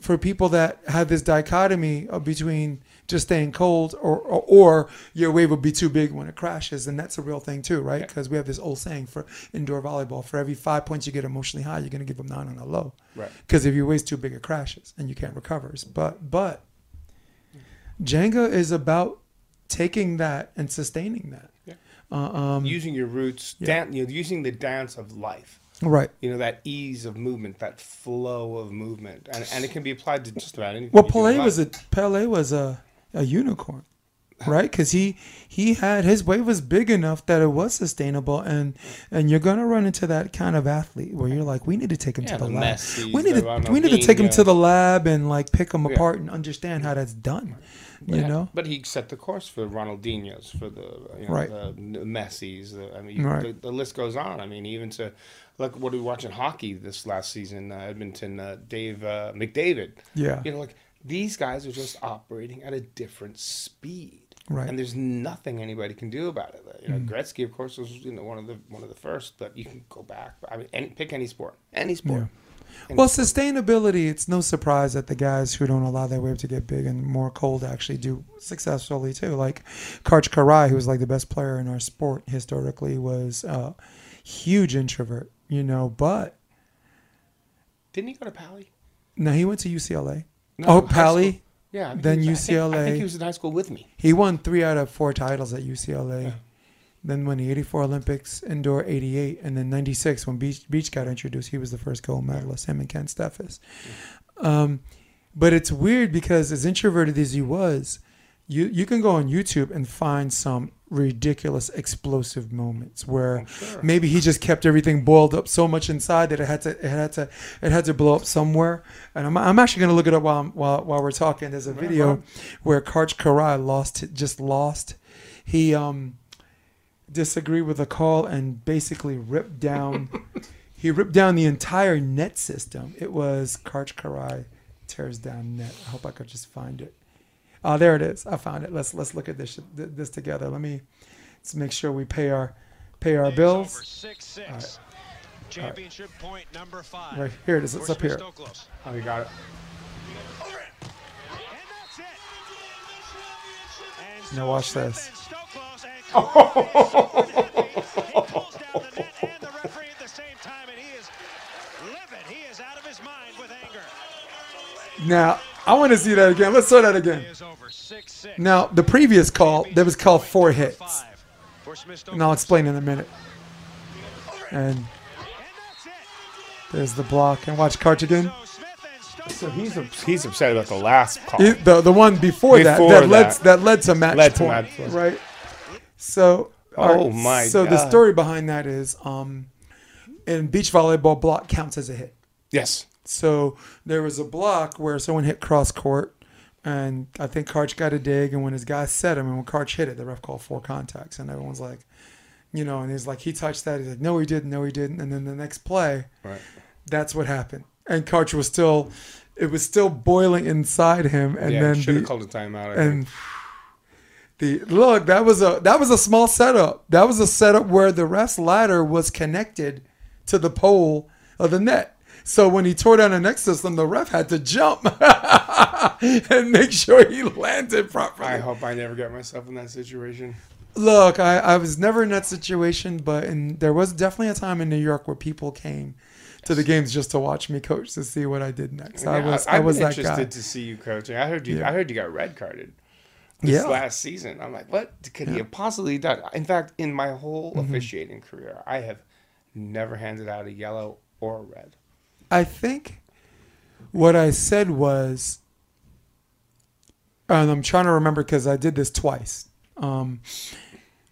for people that have this dichotomy between just staying cold or, or or your wave will be too big when it crashes, and that's a real thing too, right? Yeah. Because we have this old saying for indoor volleyball: for every five points you get emotionally high, you're going to give them nine on a low. right Because if your wave's too big, it crashes and you can't recover. But but ginga is about taking that and sustaining that. Yeah. Uh, um, using your roots yeah. dan- you know, using the dance of life right. you know that ease of movement, that flow of movement, and and it can be applied to just about anything. Well, Pele was a Pele was a, a unicorn, right? Because he he had his wave was big enough that it was sustainable, and and you're gonna run into that kind of athlete where you're like, we need to take him yeah, to the, the lab. Messis, We need to we need to take him to the lab and like pick him Yeah. apart and understand how that's done. You Yeah, know, but he set the course for Ronaldinho's, for the you know, Right. the Messi's. The, I mean, Right. the, the list goes on. I mean, even to look what we were watching hockey this last season, uh, Edmonton, uh, Dave uh, McDavid. yeah, You know, like these guys are just operating at a different speed. right. and there's nothing anybody can do about it. You know, Mm. Gretzky, of course, was you know one of the one of the first, but you can go back. I mean, any, pick any sport, any sport. Any Well, sustainability, it's no surprise that the guys who don't allow their wave to get big and more cold actually do successfully too. Like Karch Kiraly, who was like the best player in our sport historically, was a huge introvert, you know, but didn't he go to Pally? no, he went to UCLA. No, oh, Pally. Yeah. Then he was- I think- I think he was in high school with me. He won three out of four titles at UCLA. Yeah. Then won the 84 Olympics, indoor 88, and then 96 when Beach, Beach got introduced. He was the first gold medalist, him and Kent Steffes. Um, but it's weird because as introverted as he was, you, you can go on YouTube and find some ridiculous explosive moments where sure. maybe he just kept everything boiled up so much inside that it had to it had to it had to blow up somewhere. And I'm, I'm actually going to look it up while, I'm, while while we're talking. There's a video where Karch Kiraly lost just lost. He um disagreed with a call and basically ripped down he ripped down the entire net system. It was Karch Kiraly tears down net. I hope I could just find it. Oh, there it is. I found it. Let's let's look at this this together. Let me let's make sure we pay our pay our bills. Over six, six. Championship point number five. Right here it is. It's up here. Oh, you got it. And that's it. And Now so watch Smith this. And Stoklos and Kiraly is so unhappy. He pulls down the net and the referee at the same time, and he is livid. He is out of his mind with anger. Now I want to see that again. Let's saw that again. is over six, six. Now the previous call that was called four hits, and I'll explain in a minute. And And that's it. there's the block. And watch Karch again. So Smith and Stoklos So he's he's upset about the last call. He- the the one before, that Before that led that. that led to match Led to point, match point. right? So Oh alright, my So the story behind that is, um, in beach volleyball, block counts as a hit. Yes. So there was a block where someone hit cross court, and I think Karch got a dig, and when his guy set him, and when Karch hit it, the ref called four contacts, and everyone's like, you know, and he's like, he touched that. He's like, no, he didn't. No, he didn't. And then the next play, Right. that's what happened. And Karch was still, it was still boiling inside him, and yeah. then Should have the, called a timeout. I and think. The look that was a that was a small setup. That was a setup where the ref's ladder was connected to the pole of the net. So when he tore down the next system, the ref had to jump and make sure he landed properly. I hope I never get myself in that situation. Look, I, I was never in that situation, but in, there was definitely a time in New York where people came to the games just to watch me coach to see what I did next. I was I've I was that interested guy. to see you coaching. I heard you. Yeah. I heard you got red carded this Yeah. last season. I'm like, what could he have possibly done? In fact, in my whole Mm-hmm. officiating career, I have never handed out a yellow or a red. I think what I said was, and I'm trying to remember because I did this twice. Um,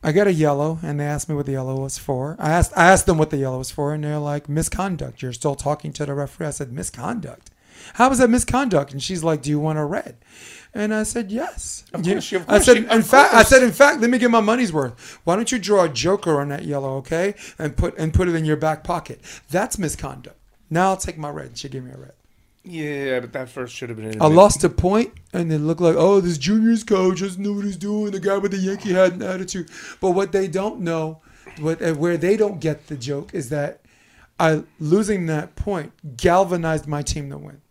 I got a yellow, and they asked me what the yellow was for. I asked, I asked them what the yellow was for, and they're like, misconduct. You're still talking to the referee. I said, misconduct. How was that misconduct? And she's like, do you want a red? And I said, yes. Of course you- of I said, in fact, I said, in fact, let me get my money's worth. Why don't you draw a joker on that yellow, okay, and put and put it in your back pocket? That's misconduct. Now I'll take my red. She gave me a red. Yeah, but that first should have been. I lost a point, and it looked like, oh, this juniors coach doesn't know what he's doing. The guy with the Yankee hat and attitude. But what they don't know, what uh, where they don't get the joke is that I losing that point galvanized my team to win.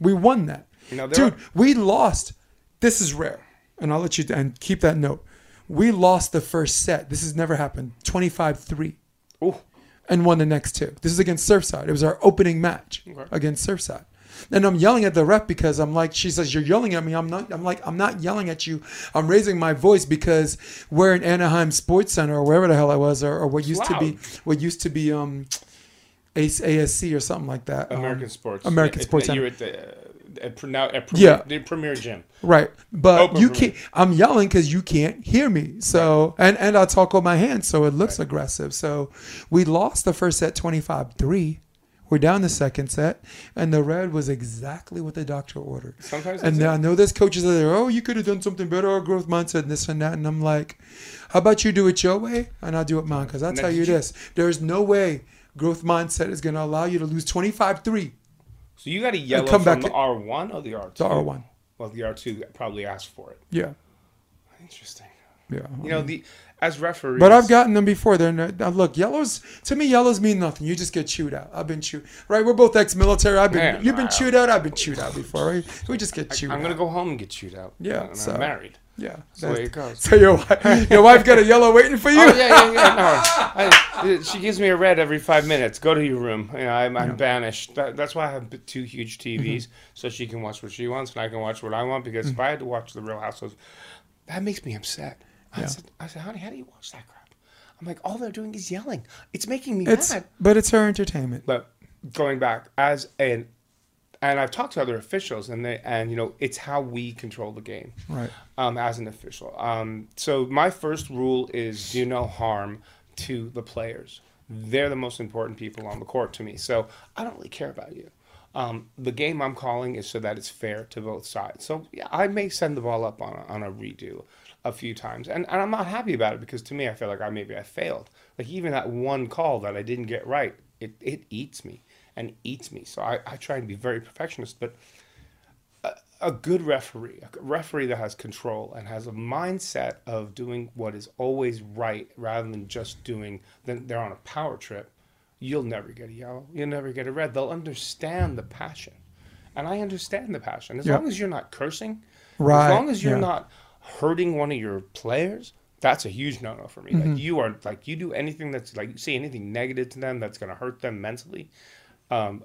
We won that, dude. are- we lost. This is rare, and I'll let you and keep that note. We lost the first set. This has never happened. 25-3 Oh, and won the next two. This is against Surfside. It was our opening match Okay. against Surfside. And I'm yelling at the ref because I'm like, she says, You're yelling at me. I'm not, I'm like, I'm not yelling at you. I'm raising my voice because we're in Anaheim Sports Center or wherever the hell I was, or, or what used to be, what used to be, um, ASC or something like that. Um, American sports. American At- Sports at- Center. You're at the at, pre- now at premier, Yeah. the premier gym. Right. But Open you can't. I'm yelling because you can't hear me. So and and I talk with my hands, so it looks aggressive. So we lost the first set 25-3. We're down the second set, and the red was exactly what the doctor ordered. Sometimes And I know there's coaches that are there, oh, you could have done something better, or growth mindset, and this and that. And I'm like, how about you do it your way, and I'll do it mine? Because I'll Now, tell you this there's no way growth mindset is going to allow you to lose 25 3 So you got a yellow come from back- the R one or the R two? to R1. Well, the R two probably asked for it. Yeah. Interesting. Yeah. You know the as referees. But I've gotten them before. They're not, now look, yellows to me. Yellows mean nothing. You just get chewed out. I've been chewed. Right? We're both ex-military. I've been. Yeah, you've been I- chewed out. I've been chewed out before. Right? We just get chewed. I'm gonna out. go home and get chewed out. Yeah, And so- I'm married. Yeah. That's the way it goes. So your wife, your wife got a yellow waiting for you. Oh yeah, yeah, yeah. No, I, she gives me a red every five minutes. Go to your room. You know, I'm, I'm banished. That, that's why I have two huge TVs, Mm-hmm. so she can watch what she wants and I can watch what I want. Because if I had to watch The Real Housewives, that makes me upset. I Yeah. said, I said, honey, how do you watch that crap? I'm like, all they're doing is yelling. It's making me It's mad. but it's her entertainment. But going back as an and I've talked to other officials, and they and you know it's how we control the game Right. um, as an official. Um, so my first rule is do no harm to the players. They're the most important people on the court to me. So I don't really care about you. Um, the game I'm calling is so that it's fair to both sides. So yeah, I may send the ball up on a, on a redo a few times, and, and I'm not happy about it because to me I feel like I maybe I failed. Like even that one call that I didn't get right, it, it eats me and eats me. So I, I try and be very perfectionist, but a good referee, a referee that has control and has a mindset of doing what is always right rather than just doing, then they're on a power trip, you'll never get a yellow. You'll never get a red. They'll understand the passion. And I understand the passion. As Yeah. long as you're not cursing, Right, as long as you're yeah. not hurting one of your players, that's a huge no no for me. Mm-hmm. Like you are like you do anything that's like you say anything negative to them that's gonna hurt them mentally, um,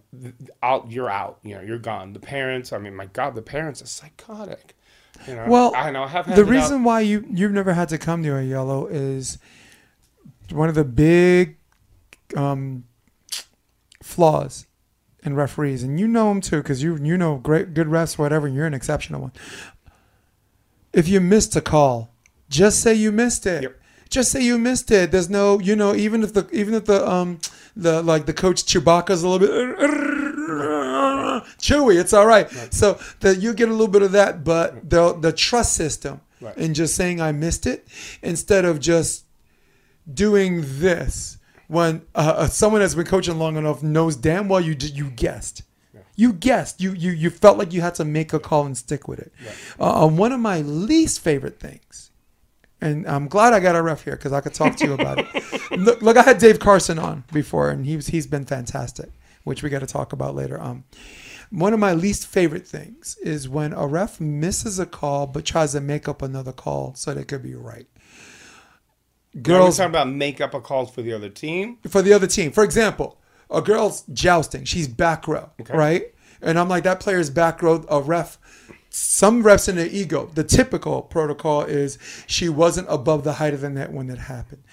out you're out. You know, you're gone. The parents, I mean, my God, the parents are psychotic. You know, Well, I know I have the reason out, why you you've never had to come to a yellow is one of the big um, flaws in referees, and you know them too because you you know great good refs whatever. You're an exceptional one. If you missed a call, just say you missed it. Yep. Just say you missed it. There's no, you know, even if the even if the um the like the coach Chewbacca's a little bit chewy, it's all right. So that you get a little bit of that, but the the trust system Right. and just saying I missed it instead of just doing this when uh, uh, someone that's been coaching long enough knows damn well you did, you guessed. You guessed. You you you felt like you had to make a call and stick with it. Uh, uh, one of my least favorite things, and I'm glad I got a ref here because I could talk to you about it. Look, look, I had Dave Carson on before, and he's he's been fantastic, which we got to talk about later. Um, one of my least favorite things is when a ref misses a call but tries to make up another call so they could be right. Girls Girls talking about make up a call for the other team. for the other team. For example, a girl's jousting. She's back row, Okay. right? And I'm like, that player's back row. A ref. Some refs in the ego. The typical protocol is she wasn't above the height of the net when it happened.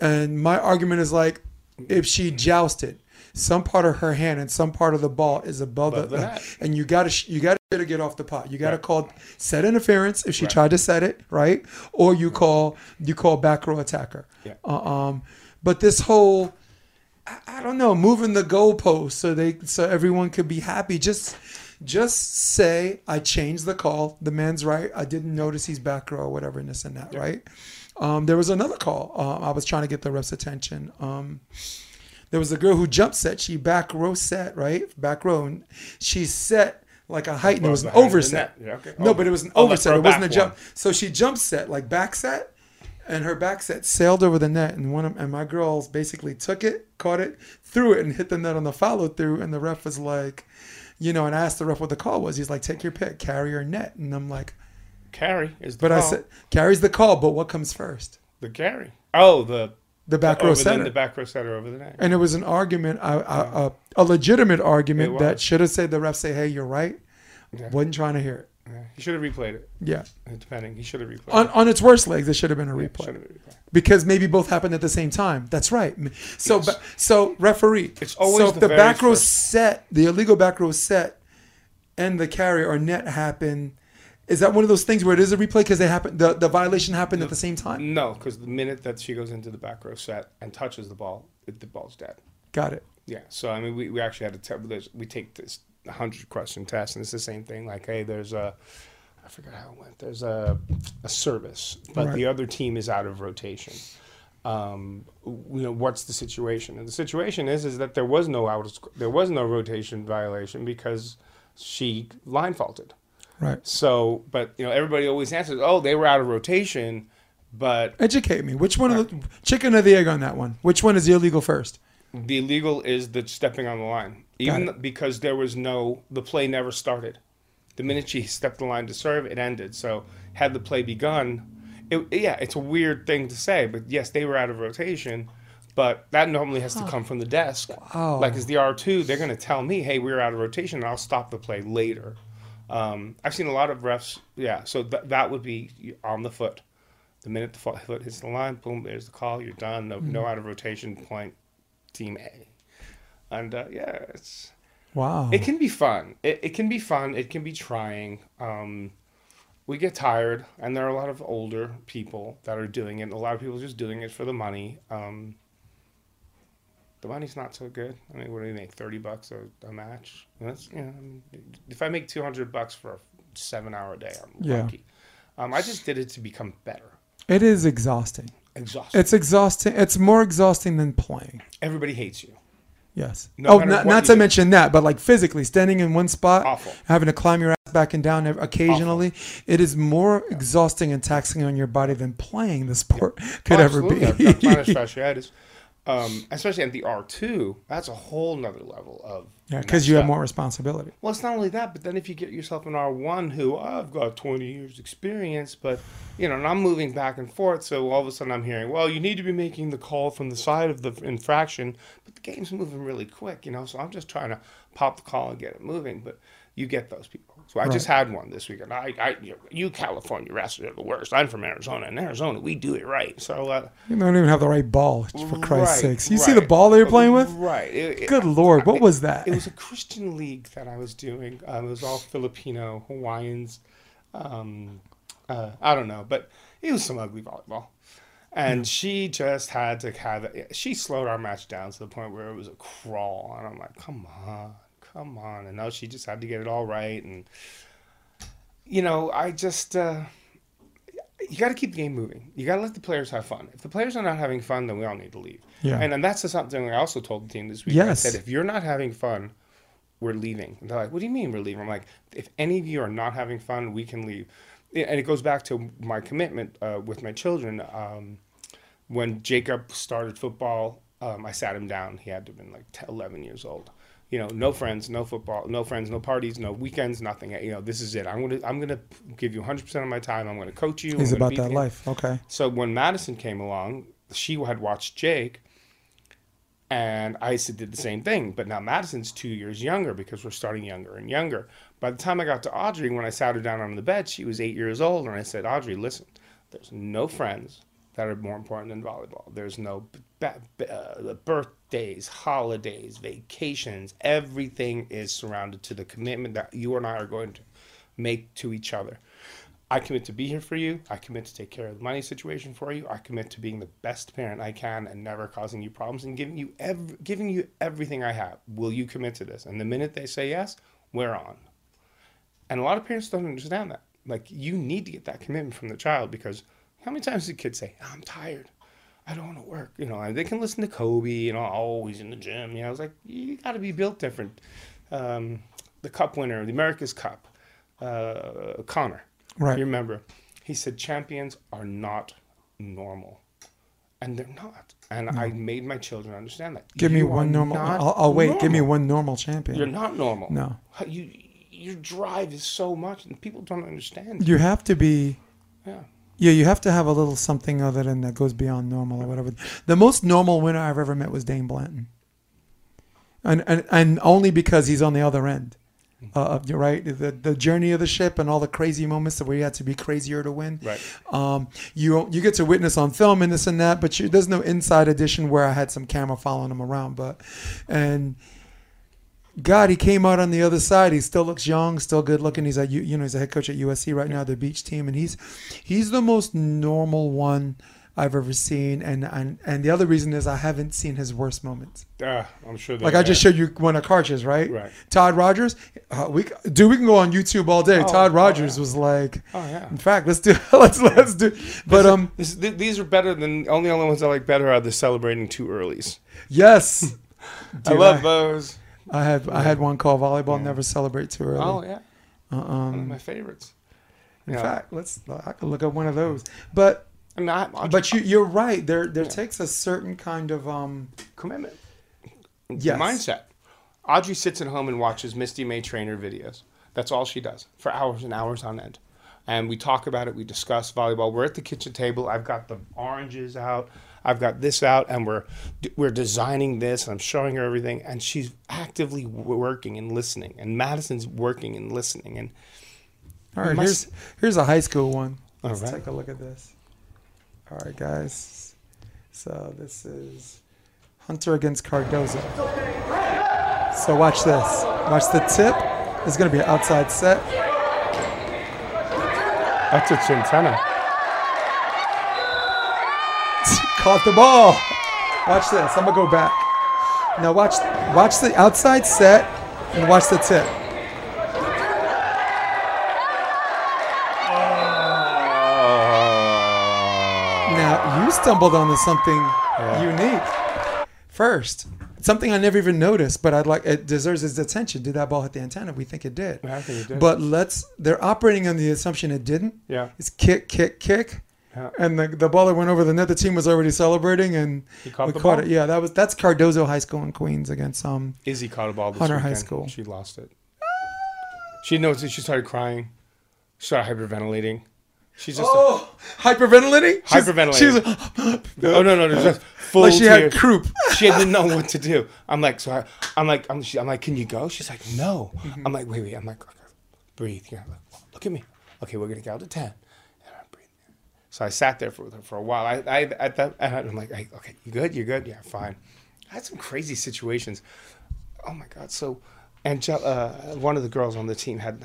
And my argument is like, if she jousted, some part of her hand and some part of the ball is above, Above the, the and you got to you got to get off the pot. You got to Right. call set interference if she Right. tried to set it right, or you call you call back row attacker. Yeah. Uh, um, but this whole I, I don't know, moving the goalpost so they so everyone could be happy. Just just say I changed the call. The man's right. I didn't notice he's back row, whatever, and this and that, right? Um, there was another call. Uh, I was trying to get the ref's attention. Um, there was a girl who jump set. She back row set, right? Back row. And she set like a height and it was an height of the overset. Yeah, okay. No, but it was an oh, overset. It wasn't a jump. one. So she jump set, like back set, and her back set sailed over the net, and one of and my girls basically took it, caught it, threw it, and hit the net on the follow through, and the ref was like, you know, and I asked the ref what the call was. He's like, take your pick, carry or net, and I'm like, Carry is the but I call. said carries the call, but what comes first? the carry. Oh, the The back row center. the back row setter over the net. and it was an argument, a, a, a, a legitimate argument that should have said the ref say, hey, you're right. Yeah. Wasn't trying to hear it. He should have replayed it. Yeah. Depending, he should have replayed On, it. on its worst legs, it should have been a Yeah, replay. should have replayed. because maybe both happened at the same time. That's right. So, Yes. ba- so referee. It's always so if the back row first- set, the illegal back row set, and the carry or net happen. Is that one of those things where it is a replay because they happen? The, the violation happened at the same time. No, because the minute that she goes into the back row set and touches the ball, it, the ball's dead. Got it. Yeah. So I mean, we, we actually had to tell. We take this hundred question test, and it's the same thing. Like, hey, there's a, I forget how it went. There's a, a service, but Right. the other team is out of rotation. Um, you know, what's the situation? And the situation is, is that there was no out, of there was no rotation violation because she line faulted. Right. So, but you know, everybody always answers, "Oh, they were out of rotation," but Educate me. Which one of the chicken or the egg on that one? Which one is the illegal first? The illegal is the stepping on the line, even because there was no, the play never started. The minute she stepped the line to serve, it ended. So, had the play begun, it, yeah, it's a weird thing to say, but yes, they were out of rotation. But that normally has to come from the desk. Wow. Like as the R two, they're going to tell me, "Hey, we're out of rotation," and I'll stop the play later. Um, I've seen a lot of refs. Yeah, so th- that would be on the foot. The minute the foot hits the line, boom, there's the call. You're done. No, no out of rotation. Point, team A. And uh, yeah, it's Wow. It can be fun. It, it can be fun. It can be trying. Um, we get tired, and there are a lot of older people that are doing it. A lot of people just doing it for the money. Um, the money's not so good. I mean, what do you make? Thirty bucks a, a match. That's you know, I mean, if I make two hundred bucks for a seven-hour day, I'm Yeah. lucky. Um, I just did it to become better. it is exhausting. Exhausted. It's exhausting. It's more exhausting than playing. Everybody hates you. Yes. No oh, not, not to do. mention that, but like physically standing in one spot, Awful. having to climb your ass back and down occasionally, it is more exhausting and taxing on your body than playing the sport could Oh, ever be. absolutely. I've got plantar fasciitis. Um, especially at the R two, that's a whole nother level of yeah, because you have more responsibility. Well, it's not only that, but then if you get yourself an R1 who "Oh, I've got 20 years experience, but you know, and I'm moving back and forth, so all of a sudden I'm hearing, well, you need to be making the call from the side of the infraction, but the game's moving really quick, you know, so I'm just trying to pop the call and get it moving, but you get those people. So I just had one this weekend. I, I, you, you California wrestlers are the worst. I'm from Arizona, and Arizona we do it right. So uh, You don't even have the right ball, for Christ's right, sakes. You see the right. ball they were playing with? Right. It- it- Good lord, what was that? it was a Christian league that I was doing. Um, it was all Filipino, Hawaiians. Um, uh, I don't know, but it was some ugly volleyball. And she just had to have it. She slowed our match down to the point where it was a crawl. And I'm like, come on, come on. And now she just had to get it all right. And, you know, I just, uh, you got to keep the game moving. You got to let the players have fun. If the players are not having fun, then we all need to leave. Yeah. And, and that's something I also told the team this week. Yes. I said, if you're not having fun, we're leaving. And they're like, what do you mean we're leaving? I'm like, if any of you are not having fun, we can leave. And it goes back to my commitment uh, with my children. Um, when Jacob started football, um, I sat him down. He had to have been like 10, 11 years old. You know, no friends, no football, no friends, no parties, no weekends, nothing. You know, this is it. I'm gonna, I'm gonna give you 100 percent of my time. I'm gonna coach you. He's about that life. Okay. So when Madison came along, she had watched Jake, and I said did the same thing. But now Madison's two years younger because we're starting younger and younger. By the time I got to Audrey, when I sat her down on the bed, she was eight years old, and I said, Audrey, listen, there's no friends that are more important than volleyball. There's no uh, birthdays, holidays, vacations. Everything is surrounded to the commitment that you and I are going to make to each other. I commit to be here for you. I commit to take care of the money situation for you. I commit to being the best parent I can and never causing you problems and giving you ev- giving you everything I have. Will you commit to this? And the minute they say yes, we're on. And a lot of parents don't understand that. Like you need to get that commitment from the child because how many times do kids say, "I'm tired, I don't want to work," you know? And they can listen to Kobe, you know, always in the gym. You know, I was like, you got to be built different. Um, the Cup winner, the America's Cup, uh, Connor. Right. You remember, he said champions are not normal, and they're not. And I made my children understand that. Give me You are one normal. I'll, I'll wait. Give me one normal champion. You're not normal. No. You, your drive is so much, and people don't understand. You have to be. Yeah. Yeah, you have to have a little something other than that goes beyond normal or whatever. The most normal winner I've ever met was Dain Blanton, and and, and only because he's on the other end. Uh, you're right. The the journey of the ship and all the crazy moments where you had to be crazier to win. Right. Um, you you get to witness on film and this and that, but you, there's no inside edition where I had some camera following him around. But and God, he came out on the other side. He still looks young, still good looking. He's a you you know he's a head coach at USC right now, the beach team, and he's he's the most normal one I've ever seen. And and and the other reason is I haven't seen his worst moments. Uh, I'm sure. Like I just showed you one of Karch's, right? Right. Todd Rogers. Uh, we dude, we can go on YouTube all day. Oh, Todd oh, Rogers yeah. was like, Oh yeah. in fact, let's do let's let's do. But um, This, these are better than only only ones I like better are the celebrating two earlys. yes, I Dude, love those. I had I had one called volleyball. Never celebrate too early. Oh yeah, Uh, one of um, my favorites. in Yeah. fact, let's I could look up one of those. But I mean, I, I, but you you're right. There there takes a certain kind of um. commitment. Yes. Mindset. Audrey sits at home and watches Misty May-Treanor videos. That's all she does for hours and hours on end. And we talk about it. We discuss volleyball. We're at the kitchen table. I've got the oranges out. I've got this out, and we're we're designing this. And I'm showing her everything, and she's actively working and listening. And Madison's working and listening. And All right, here's here's a high school one. All Let's right. take a look at this. All right, guys. So this is Hunter against Cardozo. So watch this. Watch the tip. It's gonna be an outside set. That's a Chintana. Caught the ball. Watch this. I'm gonna go back. Now watch watch the outside set and watch the tip. Oh. Now you stumbled onto something unique. First, something I never even noticed, but I'd like it deserves its attention. Did that ball hit the antenna? We think it did. I think it did. But let's they're operating on the assumption it didn't. Yeah. It's kick, kick, kick. Yeah. And the, the ball that went over the net, the team was already celebrating, and He caught we caught ball? it. Yeah, that was that's Cardozo High School in Queens against um. Izzy caught a ball this Hunter High. School. She lost it. She noticed it. She started crying. She started hyperventilating. She's just Oh, hyperventilating. She's- Hyperventilating. She was oh no no, no just full like she had croup. she didn't know what to do. I'm like, so I, I'm like, I'm, she, I'm like, can you go? She's like, no. Mm-hmm. I'm like, wait, wait. I'm like, breathe. Yeah, like, look at me. Okay, we're gonna count to ten. And. So I sat there for for a while. I, I at that I'm like, I, okay, you good? You good? Yeah, fine. I had some crazy situations. Oh my god. So, Angel, uh, one of the girls on the team had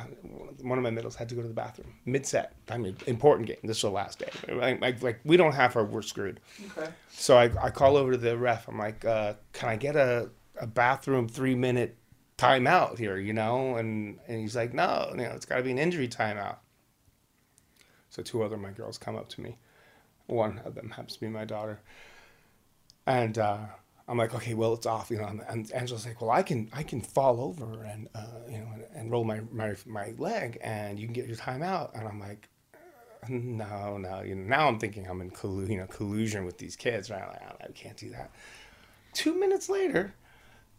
one of my middles had to go to the bathroom mid set. I mean, important game. This is the last day. Like, like, like we don't have her, we're screwed. Okay. So I, I call over to the ref. I'm like, uh, can I get a, a bathroom three minute timeout here, you know? And, and he's like, no, you know, it's got to be an injury timeout. So two other my girls come up to me. One of them happens to be my daughter. And uh, I'm like, okay, well, it's off, you know. And, Angela's like, well, I can I can fall over and uh, you know and, and roll my, my my leg, and you can get your time out. And I'm like, no, no. You know, now I'm thinking I'm in collu- you know collusion with these kids. Right? Like, I can't do that. Two minutes later,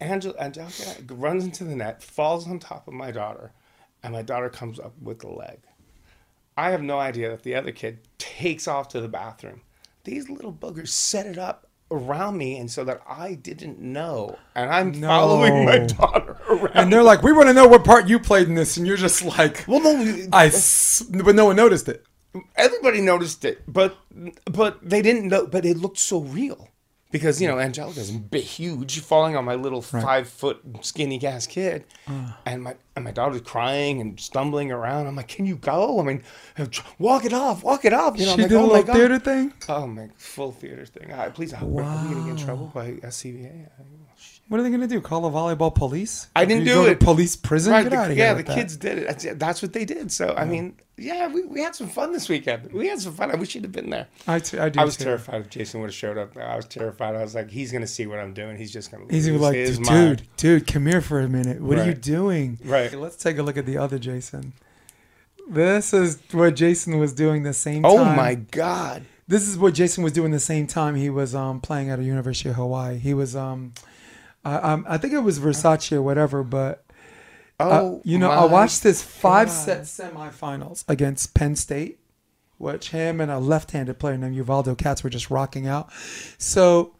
Angela Angelica runs into the net, falls on top of my daughter, and my daughter comes up with the leg. I have no idea that the other kid takes off to the bathroom. These little boogers set it up around me, and so that I didn't know, and I'm No. following my daughter around. And they're like, we want to know what part you played in this, and you're just like, well, no, I, s- but no one noticed it. everybody noticed it, but but they didn't know. But it looked so real because you know Angelica's big, huge, falling on my little five foot skinny ass kid, Ah. and my and my daughter's crying and stumbling around. I'm like, can you go? I mean, walk it off, walk it off. You know, she I'm like, did a oh my little god. theater thing. Oh my full theater thing. Uh, please, are we gonna get in trouble by SCVA? What are they gonna do? Call the volleyball police? I didn't do it. police prison. Right, Get the- out of here. yeah, the that. kids did it. That's, that's what they did. So I mean, yeah, we, we had some fun this weekend. We had some fun. I wish you'd have been there. I, t- I do. I was too. terrified if Jason would have showed up. I was terrified. I was like, he's gonna see what I'm doing. He's just gonna. He's like, dude, mind." dude, come here for a minute. What are you doing? Right. Let's take a look at the other Jason. This is what Jason was doing the same Oh time. my god! This is what Jason was doing the same time he was um, playing at a University of Hawaii. He was, um, I, um, I think it was Versace or whatever, but uh, Oh, you know, I watched this five God. set semifinals against Penn State, which him and a left handed player named Uvaldo Katz were just rocking out. So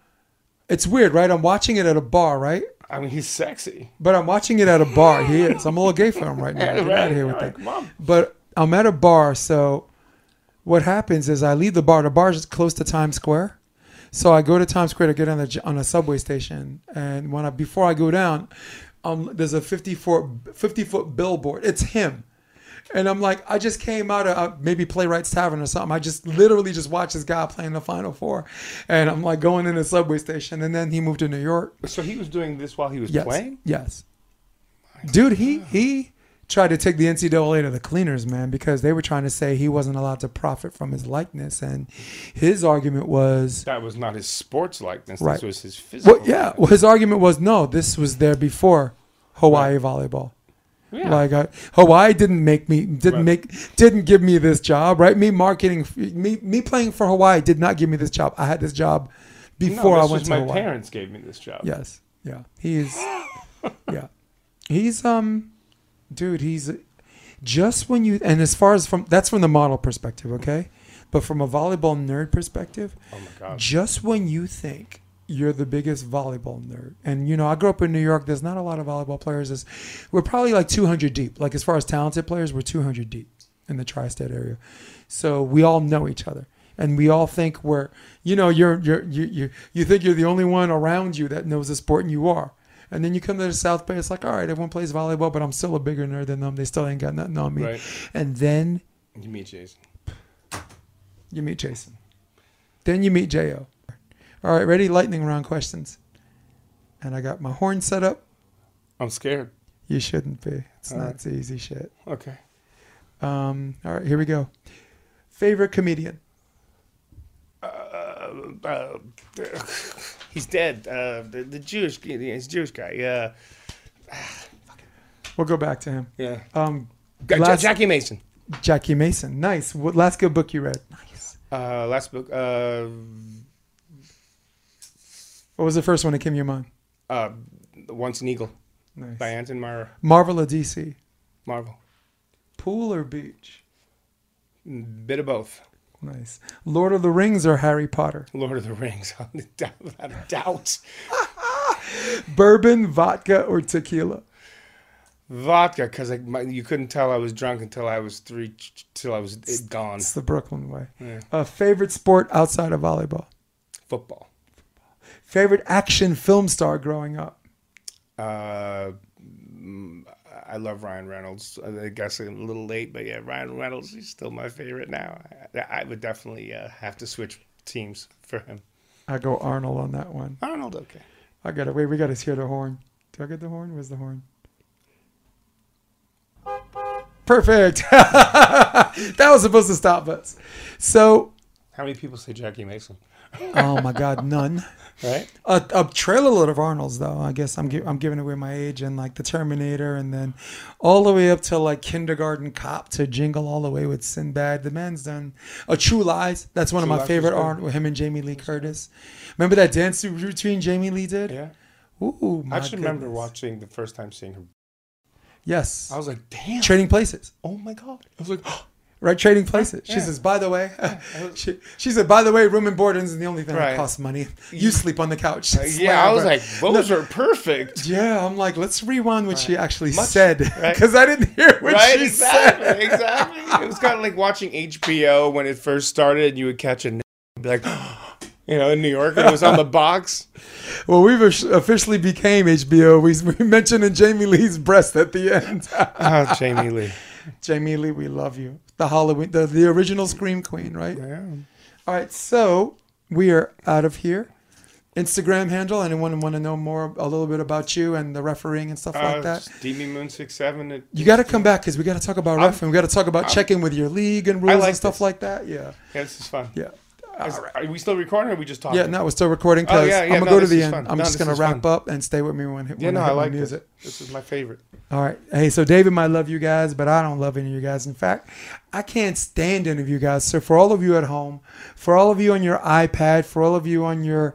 it's weird, right? I'm watching it at a bar, right? I mean, he's sexy. But I'm watching it at a bar. He is. I'm a little gay for him right now. Get out of here with Right, that. But I'm at a bar, so what happens is I leave the bar. The bar is close to Times Square, so I go to Times Square to get on the on a subway station. And when I before I go down, um, there's a 50 foot 50 foot billboard. It's him. And I'm like, I just came out of uh, maybe Playwrights Tavern or something. I just literally just watched this guy playing the Final Four, and I'm like going in the subway station. And then he moved to New York, So he was doing this while he was Yes. playing. Yes. Dude, he he tried to take the NCAA to the cleaners, man, because they were trying to say he wasn't allowed to profit from his likeness, and his argument was, That was not his sports likeness. Right. This was his physical. well, yeah, well, his argument was no, this was there before Hawaii volleyball. Yeah. Like I, Hawaii didn't make me didn't Right. make didn't give me this job, right? Me marketing me me playing for Hawaii did not give me this job. I had this job before this I went to my Hawaii. parents gave me this job. Yes. Yeah. He's yeah. He's um dude, he's just when you and as far as from that's from the model perspective, okay? But from a volleyball nerd perspective, Oh my god. just when you think you're the biggest volleyball nerd. And you know, I grew up in New York, there's not a lot of volleyball players. There's, we're probably like 200 deep. Like as far as talented players, we're 200 deep in the tri-state area. So we all know each other. And we all think we're, you know, you're, you're, you, you, you think you're the only one around you that knows the sport and you are. And then you come to the South Bay, it's like, all right, everyone plays volleyball, but I'm still a bigger nerd than them. They still ain't got nothing on me. Right. And then You meet Jason. you meet Jason. Then you meet Jo. All right, ready? Lightning round questions. And I got my horn set up. I'm scared. You shouldn't be. It's All not right. easy shit. Okay. Um, all right, here we go. Favorite comedian? Uh, uh, he's dead. Uh, the, the Jewish, he's a Jewish guy. Uh, We'll go back to him. yeah. Um, last- Jackie Mason. Jackie Mason. Nice. What last good book you read? Nice. Uh, last book. Uh, What was the first one that came to your mind? uh, Once an Eagle Nice. by Anton Myrer. Marvel or DC? Marvel. Pool or beach? Bit of both. Nice. Lord of the Rings or Harry Potter? Lord of the Rings, without a doubt. Bourbon, vodka, or tequila? Vodka, because you couldn't tell I was drunk until I was three, till I was gone. It's the Brooklyn way. Yeah. A favorite sport outside of volleyball? Football. Favorite action film star growing up? Uh, I love Ryan Reynolds. I guess I'm a little late, but yeah, Ryan Reynolds is still my favorite now. I, I would definitely uh, have to switch teams for him. I go Arnold on that one. Arnold, okay. I gotta wait. We gotta hear the horn. Do I get the horn? Where's the horn? Perfect. that was supposed to stop us. So, How many people say Jackie Mason? Oh my God, none. Right? A, a trailer load of Arnold's though. I guess I'm gi- I'm giving away my age and like the Terminator, and then all the way up to like Kindergarten Cop to Jingle all the way with Sinbad. The man's done a True Lies. That's one True of my Lies favorite. Arnold with him and Jamie Lee Curtis. Remember that dance routine Jamie Lee did? Yeah. Ooh, I actually remember watching the first time seeing her. Yes. I was like, damn. Trading Places. oh my God. I was like, Right, Trading Places. She Yeah. says, by the way, she, she said, by the way, room and board isn't the only thing that costs money. You sleep on the couch. It's yeah, I was like, those are perfect. yeah, I'm like, let's rewind what she actually Much- said right. because I didn't hear what right, she exactly, said. exactly. It was kind of like watching HBO when it first started, and you would catch a n- be like, you know, in New York, it was on the box. Well, we've officially became HBO. We, we mentioned in Jamie Lee's breast at the end. Oh, Jamie Lee. Jamie Lee, we love you. The Halloween, the, the original Scream Queen, right? Yeah. All right, so we are out of here. Instagram handle. Anyone want to know more, a little bit about you and the refereeing and stuff like Uh, that? Steamy Moon six seven. You got to come back because we got to talk about I'm- refereeing. We got to talk about I'm- checking with your league and rules like and stuff this. like that. Yeah, yeah, this is fun. yeah. Is- Are we still recording? or Are we just talking? Yeah, no, we're still recording Oh, yeah, yeah, I'm gonna no, go to the end. fun. I'm No, just gonna wrap fun. up and stay with me when, when Yeah, no, I I like music. this. This is my favorite. All right. Hey, so David might love you guys, but I don't love any of you guys. In fact, I can't stand any of you guys. So for all of you at home, for all of you on your iPad, for all of you on your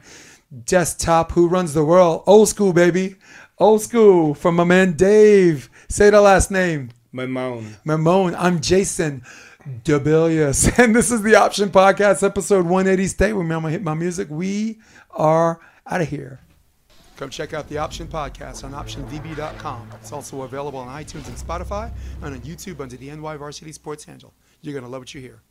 desktop who runs the world, old school, baby. Old school from my man Dave. Say the last name. My moan. Mamone. I'm Jason Debilius. And this is the Option Podcast, episode 180. Stay with me. I'm going to hit my music. We are out of here. Come check out the Option Podcast on OptionDB.com. It's also available on iTunes and Spotify and on YouTube under the NY Varsity Sports handle. You're going to love what you hear.